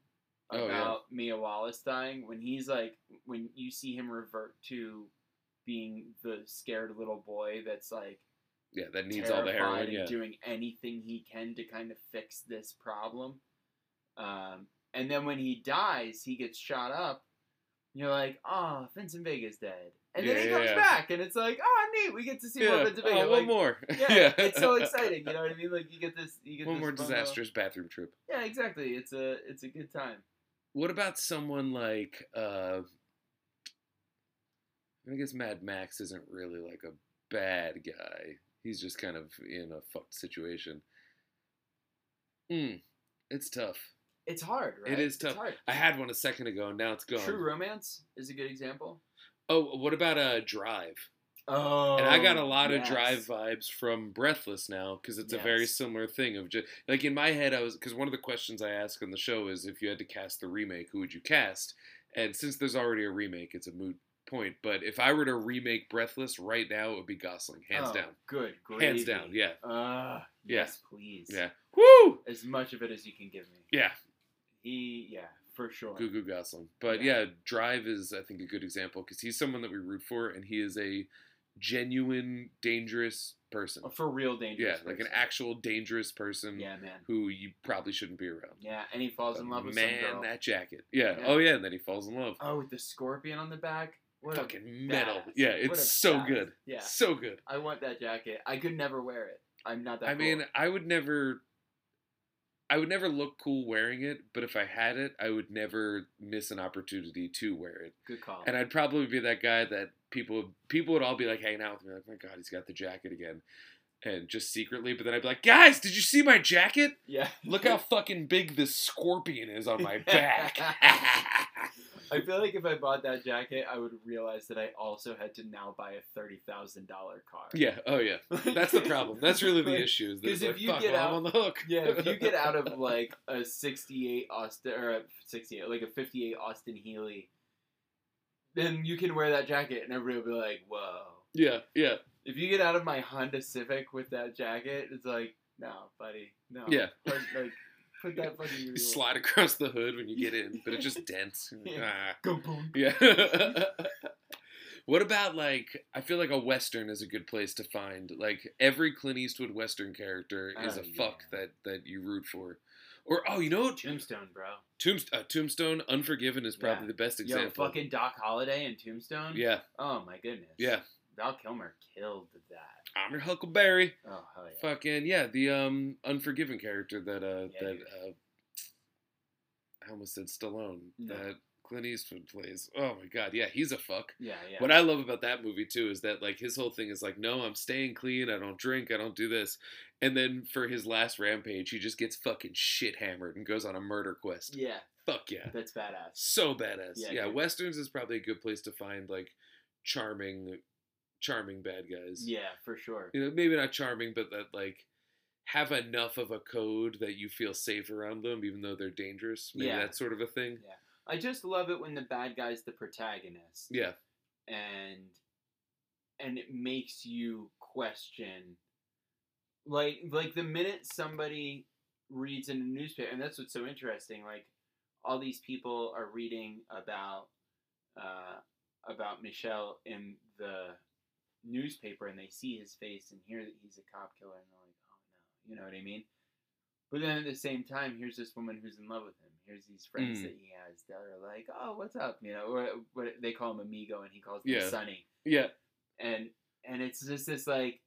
Oh, yeah. about Mia Wallace dying, when he's like when you see him revert to being the scared little boy that's like Yeah, that needs all the heroin. and Yeah, doing anything he can to kind of fix this problem. Um, and then when he dies, he gets shot up. You're like, oh, Vincent Vega's dead, and then he yeah, comes yeah. back, and it's like, oh, neat, we get to see more of Vega. Oh, one like, more. *laughs* yeah, it's so exciting. You know what I mean? Like you get this, you get one this more little- disastrous bathroom trip. Yeah, exactly. It's a, it's a good time. What about someone like uh I guess Mad Max isn't really like a bad guy. He's just kind of in a fucked situation. Hmm. It's tough. It's hard, right? It is tough. I had one a second ago and now it's gone. True Romance is a good example. Oh, what about uh Drive? Oh, and I got a lot yes. of Drive vibes from Breathless now because it's a very similar thing of just like in my head I was because one of the questions I ask on the show is if you had to cast the remake, who would you cast? And since there's already a remake, it's a moot point. But if I were to remake Breathless right now, it would be Gosling, hands Oh, down, Good, great. hands down. Yeah, Uh, Yeah. yes, please. yeah. Woo! As much of it as you can give me. Yeah, He, yeah, for sure. Goo Goo Gosling. But Yeah. yeah, Drive is I think a good example because he's someone that we root for, and he is a genuine dangerous person. For real dangerous. Yeah, like an actual dangerous person Yeah, man. who you probably shouldn't be around. Yeah, and he falls in love with man, that jacket. Yeah. Yeah. Oh yeah, and then he falls in love. Oh, with the scorpion on the back. What a Fucking metal. badass. Yeah, it's so badass. good. Yeah, So good. I want that jacket. I could never wear it. I'm not that. I mean. I would never I would never look cool wearing it, but if I had it, I would never miss an opportunity to wear it. good call. And I'd probably be that guy that people people would all be like hanging out with me like, "My god, he's got the jacket again." And just secretly, but then I'd be like, "Guys, did you see my jacket? yeah, Look how fucking big this scorpion is on my *laughs* back." *laughs* I feel like if I bought that jacket, I would realize that I also had to now buy a thirty thousand dollar car. yeah, oh yeah. That's the problem. That's really the *laughs* issue. Is that 'cause if like, you get I'm out- on the hook. Yeah, if you get out of like a '68 Austin or a '68, like a '58 Austin Healey, then you can wear that jacket, and everybody will be like, "Whoa." yeah, yeah, If you get out of my Honda Civic with that jacket, it's like, no, buddy, no. Yeah. Put, like, put that fucking. you slide across the hood when you get in, but it just *laughs* dents. Yeah. Ah. Go boom. Yeah. *laughs* what about like? I feel like a western is a good place to find. Like every Clint Eastwood western character is Oh, a fuck that that you root for. Or oh, you know what? Tombstone, bro. Tombst- uh, Tombstone, Unforgiven is probably Yeah. the best example. Yo, fucking Doc Holliday and Tombstone. yeah, Oh my goodness. yeah. Val Kilmer killed that. I'm your Huckleberry. Oh hell yeah. Fucking yeah, the um Unforgiven character that uh Yeah, that uh I almost said Stallone No. that Clint Eastwood plays. Oh my god, yeah, he's a fuck. Yeah, yeah. What I love about that movie too is that like his whole thing is like, no, I'm staying clean. I don't drink. I don't do this. And then for his last rampage, he just gets fucking shit hammered and goes on a murder quest. yeah, Fuck yeah, that's badass. so badass. Yeah, Yeah, westerns is probably a good place to find like charming, charming bad guys. Yeah, for sure. You know, maybe not charming, but that like have enough of a code that you feel safe around them, even though they're dangerous. Maybe Yeah. that sort of a thing. Yeah. I just love it when the bad guy's the protagonist. Yeah, and and it makes you question like like the minute somebody reads in a newspaper and that's what's so interesting like all these people are reading about uh, about Michel in the newspaper and they see his face and hear that he's a cop killer and they're like oh no. You know what I mean? But then at the same time here's this woman who's in love with him. Here's these friends Mm. that he has that are like oh what's up? You know or what they call him amigo and he calls them Yeah. Sonny. Yeah, and and it's just this like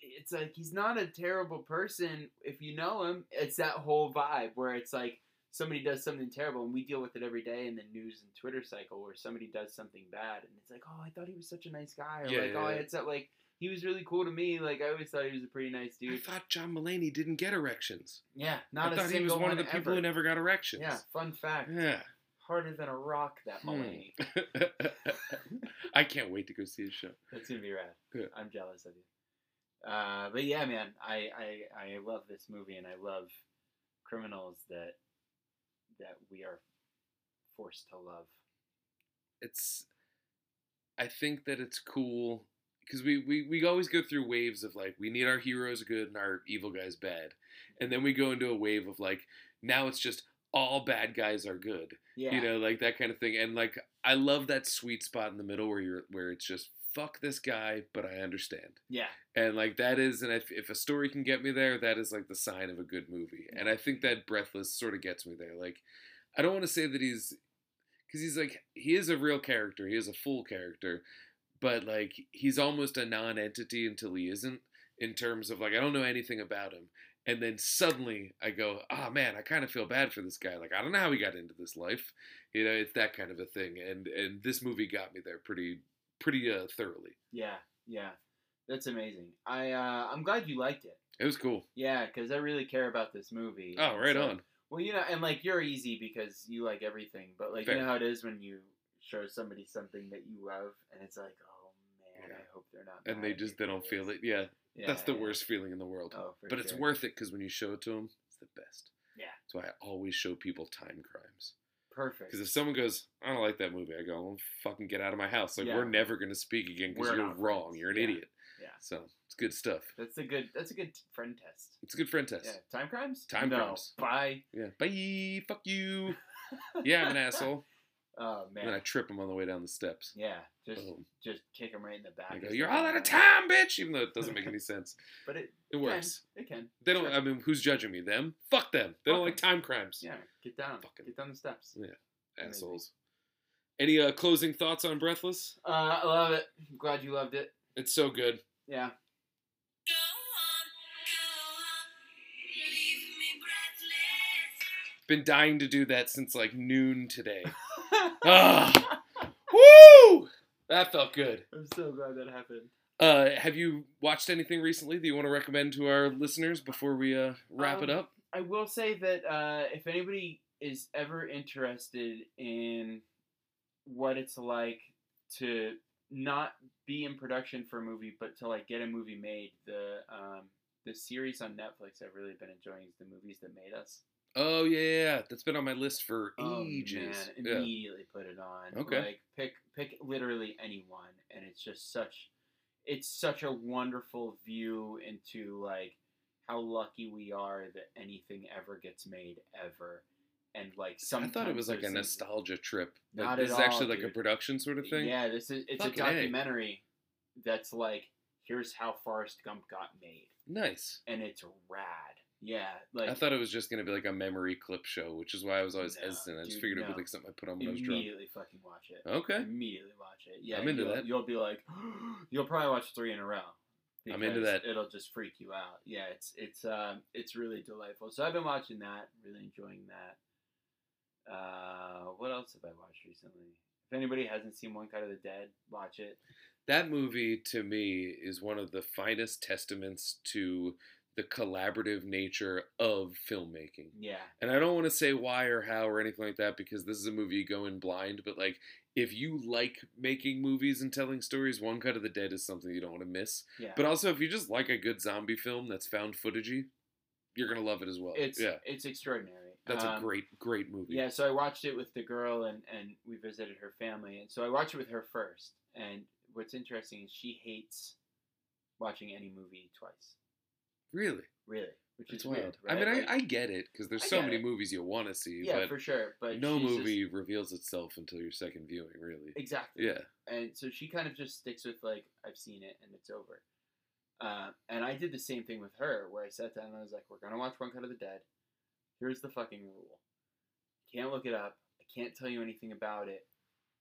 it's like he's not a terrible person if you know him. It's that whole vibe where it's like somebody does something terrible and we deal with it every day in the news and twitter cycle where somebody does something bad and it's like oh i thought he was such a nice guy or Yeah, like yeah, oh yeah. it's that like he was really cool to me like i always thought he was a pretty nice I dude thought John Mulaney didn't get erections. yeah not I thought he was one of the one people ever. who never got erections. yeah fun fact Yeah. harder than a rock that Hmm. Mulaney. *laughs* I can't wait to go see his show. That's gonna be rad. Yeah. I'm jealous of you. Uh, but yeah, man, I, I I love this movie, and I love criminals that that we are forced to love. It's. I think that it's cool because we, we we always go through waves of like we need our heroes good and our evil guys bad, and then we go into a wave of like now it's just all bad guys are good. Yeah, You know, like that kind of thing. And like I love that sweet spot in the middle where you're where it's just fuck this guy, but I understand. yeah, And like that is, and if, if a story can get me there, that is like the sign of a good movie. And I think that Breathless sort of gets me there. Like, I don't want to say that he's, because he's like he is a real character, he is a full character, but like he's almost a non-entity until he isn't. In terms of like, I don't know anything about him, and then suddenly I go, ah man, I kind of feel bad for this guy. Like I don't know how he got into this life, you know, it's that kind of a thing. And and this movie got me there pretty pretty uh, thoroughly. yeah, yeah. That's amazing. I uh, I'm glad you liked it. It was cool. Yeah, because I really care about this movie. Oh, right So- on. Well, you know, and like you're easy because you like everything, but like Fair. you know how it is when you show somebody something that you love, and it's like, oh man, Yeah. I hope they're not. And they just they don't feel this." it. Yeah, Yeah, that's the yeah. worst feeling in the world. Oh, for but it's worth it because when you show it to them, it's the best. Yeah. That's why I always show people time crimes. Perfect. Because if someone goes, I don't like that movie, I go, well, fucking get out of my house. Like Yeah. we're never gonna speak again because you're wrong. friends. You're an Yeah. idiot. Yeah. So it's good stuff. That's a good. That's a good friend test. It's a good friend test. Yeah. Time crimes. Time no. crimes. Bye. Yeah. Bye. Fuck you. Yeah, I'm an *laughs* asshole. Oh And I trip him on the way down the steps. Yeah. Just Boom. just kick him right in the back. I go, you're all out of time, bitch. Even though it doesn't make any *laughs* sense. But it It works. Can. It can. They don't. Sure. I mean, who's judging me? Them? Fuck them. They don't Fuck like time crimes. Yeah. Get down. Fucking- Get down the steps. Yeah. Amazing. Assholes. Any uh, closing thoughts on Breathless? Uh, I love it. I'm glad you loved it. It's so good. Yeah. Go on, go on, leave me breathless. Been dying to do that since like noon today. *laughs* Ah. *laughs* Woo! That felt good. I'm so glad that happened. Uh, have you watched anything recently that you want to recommend to our listeners before we uh, wrap it Um, up? I will say that uh, if anybody is ever interested in what it's like to not be in production for a movie, but to like get a movie made, the um, the series on Netflix I've really been enjoying is the movies that made us. Oh yeah, yeah, yeah. that's been on my list for Oh, ages. man, yeah. immediately put it on. Okay. Like pick pick literally anyone, and it's just such it's such a wonderful view into like how lucky we are that anything ever gets made ever, and like some, I thought it was like a nostalgia trip. Like, Not this at is actually all, like a production sort of thing. Yeah, this is it's Fucking a A. documentary that's like here's how Forrest Gump got made, Nice. and it's rad. Yeah, like I thought it was just gonna be like a memory clip show, which is why I was always No, hesitant. I just dude, figured it'd be like something I put on when I was drunk. immediately fucking watch it. Okay. Immediately watch it. Yeah, I'm into you'll, that. You'll be like, *gasps* you'll probably watch three in a row. I'm into that. It'll just freak you out. Yeah, it's it's um it's really delightful. So I've been watching that, really enjoying that. Uh, what else have I watched recently? If anybody hasn't seen One Cut of the Dead, watch it. That movie to me is one of the finest testaments to the collaborative nature of filmmaking. Yeah, And I don't want to say why or how or anything like that because this is a movie you go in blind, but like if you like making movies and telling stories, One Cut of the Dead is something you don't want to miss. yeah. But also if you just like a good zombie film that's found footagey, you're gonna love it as well. it's yeah. it's extraordinary. That's a Um, great, great movie. Yeah, so I watched it with the girl and, and we visited her family. And so I watched it with her first. And what's interesting is she hates watching any movie twice. Really? Really. Which It's is weird. wild. I mean, Like, I, I get it because there's I so many it. movies you want to see, yeah, for sure. But no she's just- movie reveals itself until your second viewing, really. exactly. Yeah. And so she kind of just sticks with, like, I've seen it and it's over. Uh, and I did the same thing with her where I sat down and I was like, we're going to watch One Cut of the Dead. Here's the fucking rule. Can't look it up. I can't tell you anything about it.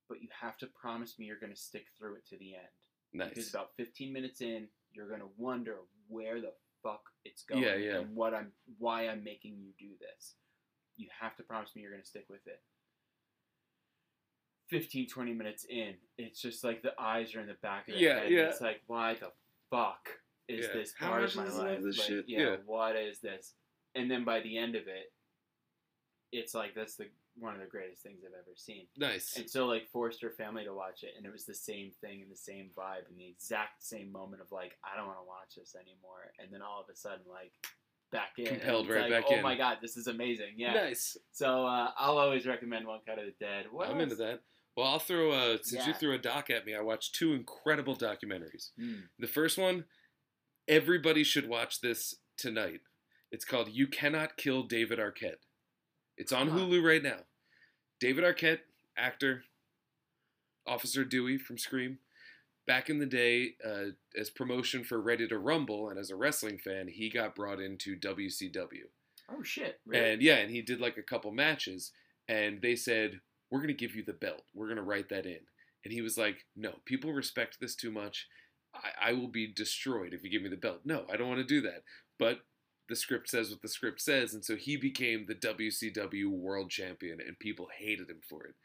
But you have to promise me you're going to stick through it to the end. Nice. Because about 15 minutes in, you're gonna wonder where the fuck it's going Yeah, yeah. and what I'm, why I'm making you do this. You have to promise me you're gonna stick with it. 15, 20 minutes in, it's just like the eyes are in the back of the Yeah, head. yeah. And it's like, why the fuck is Yeah. this How part much of my does he love life? this Like, shit? Yeah, Yeah. what is this? And then by the end of it, it's like that's the one of the greatest things I've ever seen. Nice. And so like forced her family to watch it, and it was the same thing and the same vibe and the exact same moment of like I don't want to watch this anymore, and then all of a sudden like back in, Compelled right like, back oh in. my god, this is amazing. Yeah. Nice. So uh, I'll always recommend One Cut of the Dead. What I'm into that. Well, I'll throw a since you threw a doc at me. I watched two incredible documentaries. Hmm. The first one, everybody should watch this tonight. It's called "You Cannot Kill David Arquette." It's on. Hulu right now. David Arquette, actor, Officer Dewey from Scream. Back in the day, uh, as promotion for Ready to Rumble, and as a wrestling fan, he got brought into WCW. Oh shit! Really? And yeah, and he did like a couple matches, and they said, "We're gonna give you the belt. We're gonna write that in." And he was like, "No, people respect this too much. I, I will be destroyed if you give me the belt. No, I don't want to do that." But the script says what the script says, and so he became the WCW World Champion, and people hated him for it.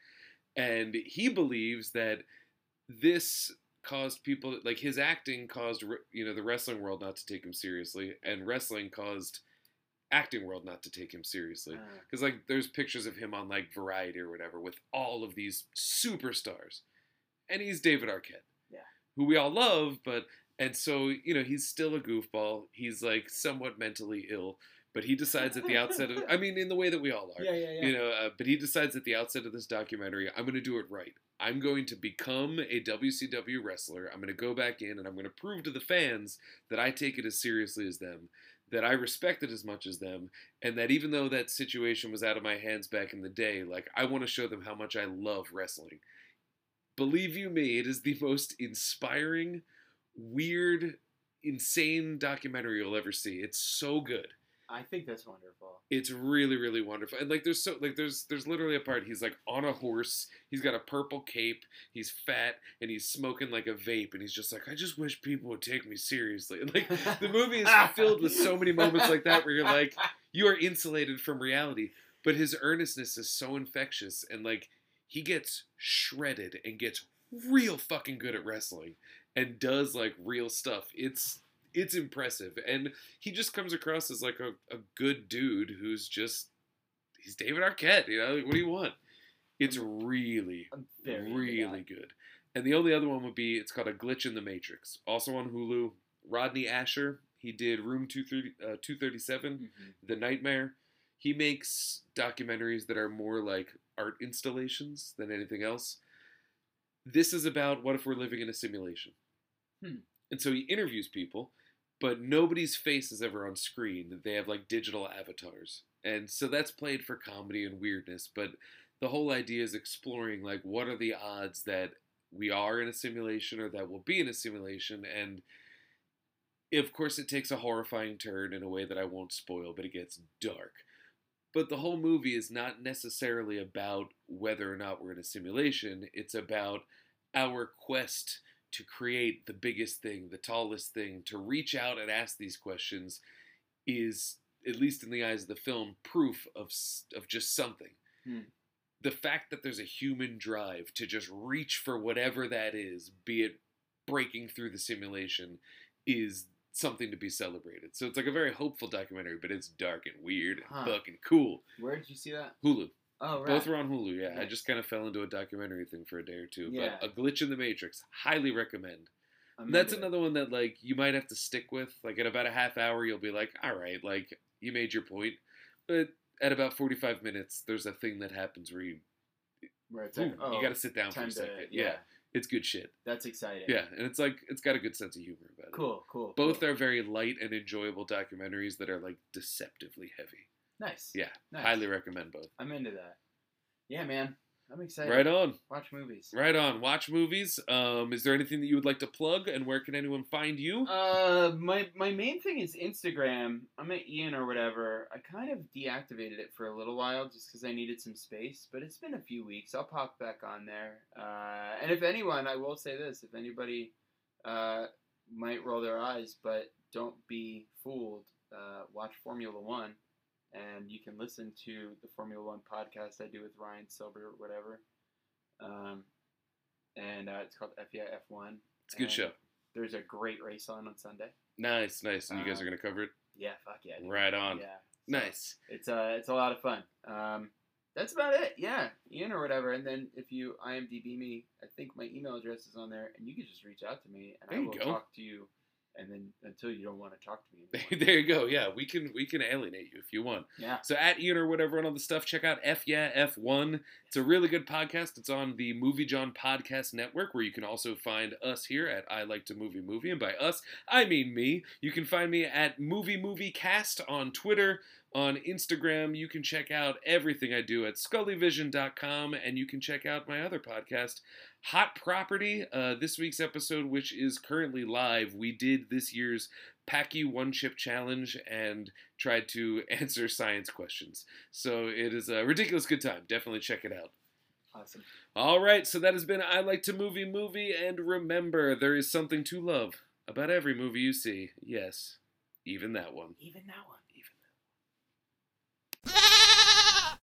And he believes that this caused people like his acting caused you know the wrestling world not to take him seriously, and wrestling caused acting world not to take him seriously. Uh, Because like there's pictures of him on like Variety or whatever with all of these superstars, and he's David Arquette, Yeah. who we all love, but and so you know he's still a goofball. He's like somewhat mentally ill, but he decides at the outset of I mean in the way that we all are, yeah, yeah, yeah. you know. Uh, but he decides at the outset of this documentary, I'm going to do it right. I'm going to become a WCW wrestler. I'm going to go back in and I'm going to prove to the fans that I take it as seriously as them, that I respect it as much as them, and that even though that situation was out of my hands back in the day, like I want to show them how much I love wrestling. Believe you me, it is the most inspiring, weird, insane documentary you'll ever see. It's so good. I think that's wonderful. It's really, really wonderful. And like there's so like there's there's literally a part he's like on a horse, he's got a purple cape, he's fat, and he's smoking like a vape, and he's just like, I just wish people would take me seriously. And like the movie is *laughs* filled with so many moments like that where you're like, you are insulated from reality. But his earnestness is so infectious and like he gets shredded and gets real fucking good at wrestling and does like real stuff. It's it's impressive. And he just comes across as like a, a good dude who's just he's David Arquette, you know, what do you want? It's really, I'm very into really good. And the only other one would be it's called A Glitch in the Matrix. Also on Hulu. Rodney Ascher. He did Room 230, uh, 237, Mhm. The Nightmare. He makes documentaries that are more like art installations than anything else. This is about what if we're living in a simulation. Hmm. And so he interviews people, but nobody's face is ever on screen. They have like digital avatars. And so that's played for comedy and weirdness, but the whole idea is exploring like what are the odds that we are in a simulation or that we'll be in a simulation and of course it takes a horrifying turn in a way that I won't spoil, but it gets dark. But the whole movie is not necessarily about whether or not we're in a simulation. It's about our quest to create the biggest thing, the tallest thing, to reach out and ask these questions is, at least in the eyes of the film, proof of, of just something. Hmm. The fact that there's a human drive to just reach for whatever that is, be it breaking through the simulation, is something to be celebrated. So it's like a very hopeful documentary, but it's dark and weird and Huh. fucking cool. Where did you see that? Hulu. Oh, right. Both were on Hulu, yeah. I just kind of fell into a documentary thing for a day or two. Yeah. But A Glitch in the Matrix, highly recommend. That's it. another one that like you might have to stick with. Like at about a half hour, you'll be like, all right, like you made your point. But at about 45 minutes, there's a thing that happens where you, it's ooh, oh, you got to sit down for a to- second. yeah. it's good shit. That's exciting. Yeah, and it's like it's got a good sense of humor about it. Cool, cool. Both cool. are very light and enjoyable documentaries that are like deceptively heavy. Nice. Yeah, Nice. highly recommend both. I'm into that. Yeah, man. I'm excited. Right on. Watch movies. Right on. Watch movies. Um, is there anything that you would like to plug, and where can anyone find you? Uh, my my main thing is Instagram. I'm at Ian or whatever. I kind of deactivated it for a little while just because I needed some space, but it's been a few weeks. I'll pop back on there. Uh, and if anyone, I will say this: if anybody uh, might roll their eyes, but don't be fooled. Uh, watch Formula One, and you can listen to the Formula One podcast I do with Ryan Silver or whatever. Um, and uh, it's called F Yeah F1. It's a good show. There's a great race on on Sunday. Nice, nice. And you guys Uh, are gonna cover it. Yeah, fuck yeah. dude. Right on. Yeah. So Nice. It's uh, it's a lot of fun. Um, That's about it. Yeah, Ian or whatever. And then if you IMDb me, I think my email address is on there, and you can just reach out to me, and There I will go. talk to you. And then until you don't want to talk to me *laughs* there you go. Yeah, we can we can alienate you if you want. yeah. So at Ian or whatever and all the stuff, check out F Yeah F1. It's a really good podcast. It's on the Movie John Podcast Network, where you can also find us here at I Like to Movie Movie. And by us, I mean me. You can find me at Movie Movie Cast on Twitter, on Instagram. You can check out everything I do at scullyvision.com, and you can check out my other podcast, Hot Property. Uh, this week's episode, which is currently live, we did this year's Paqui One Chip Challenge and tried to *laughs* answer science questions. So it is a ridiculous good time. Definitely check it out. Awesome. All right, so that has been I Like to Movie Movie, and remember, there is something to love about every movie you see. Yes, even that one. Even that one.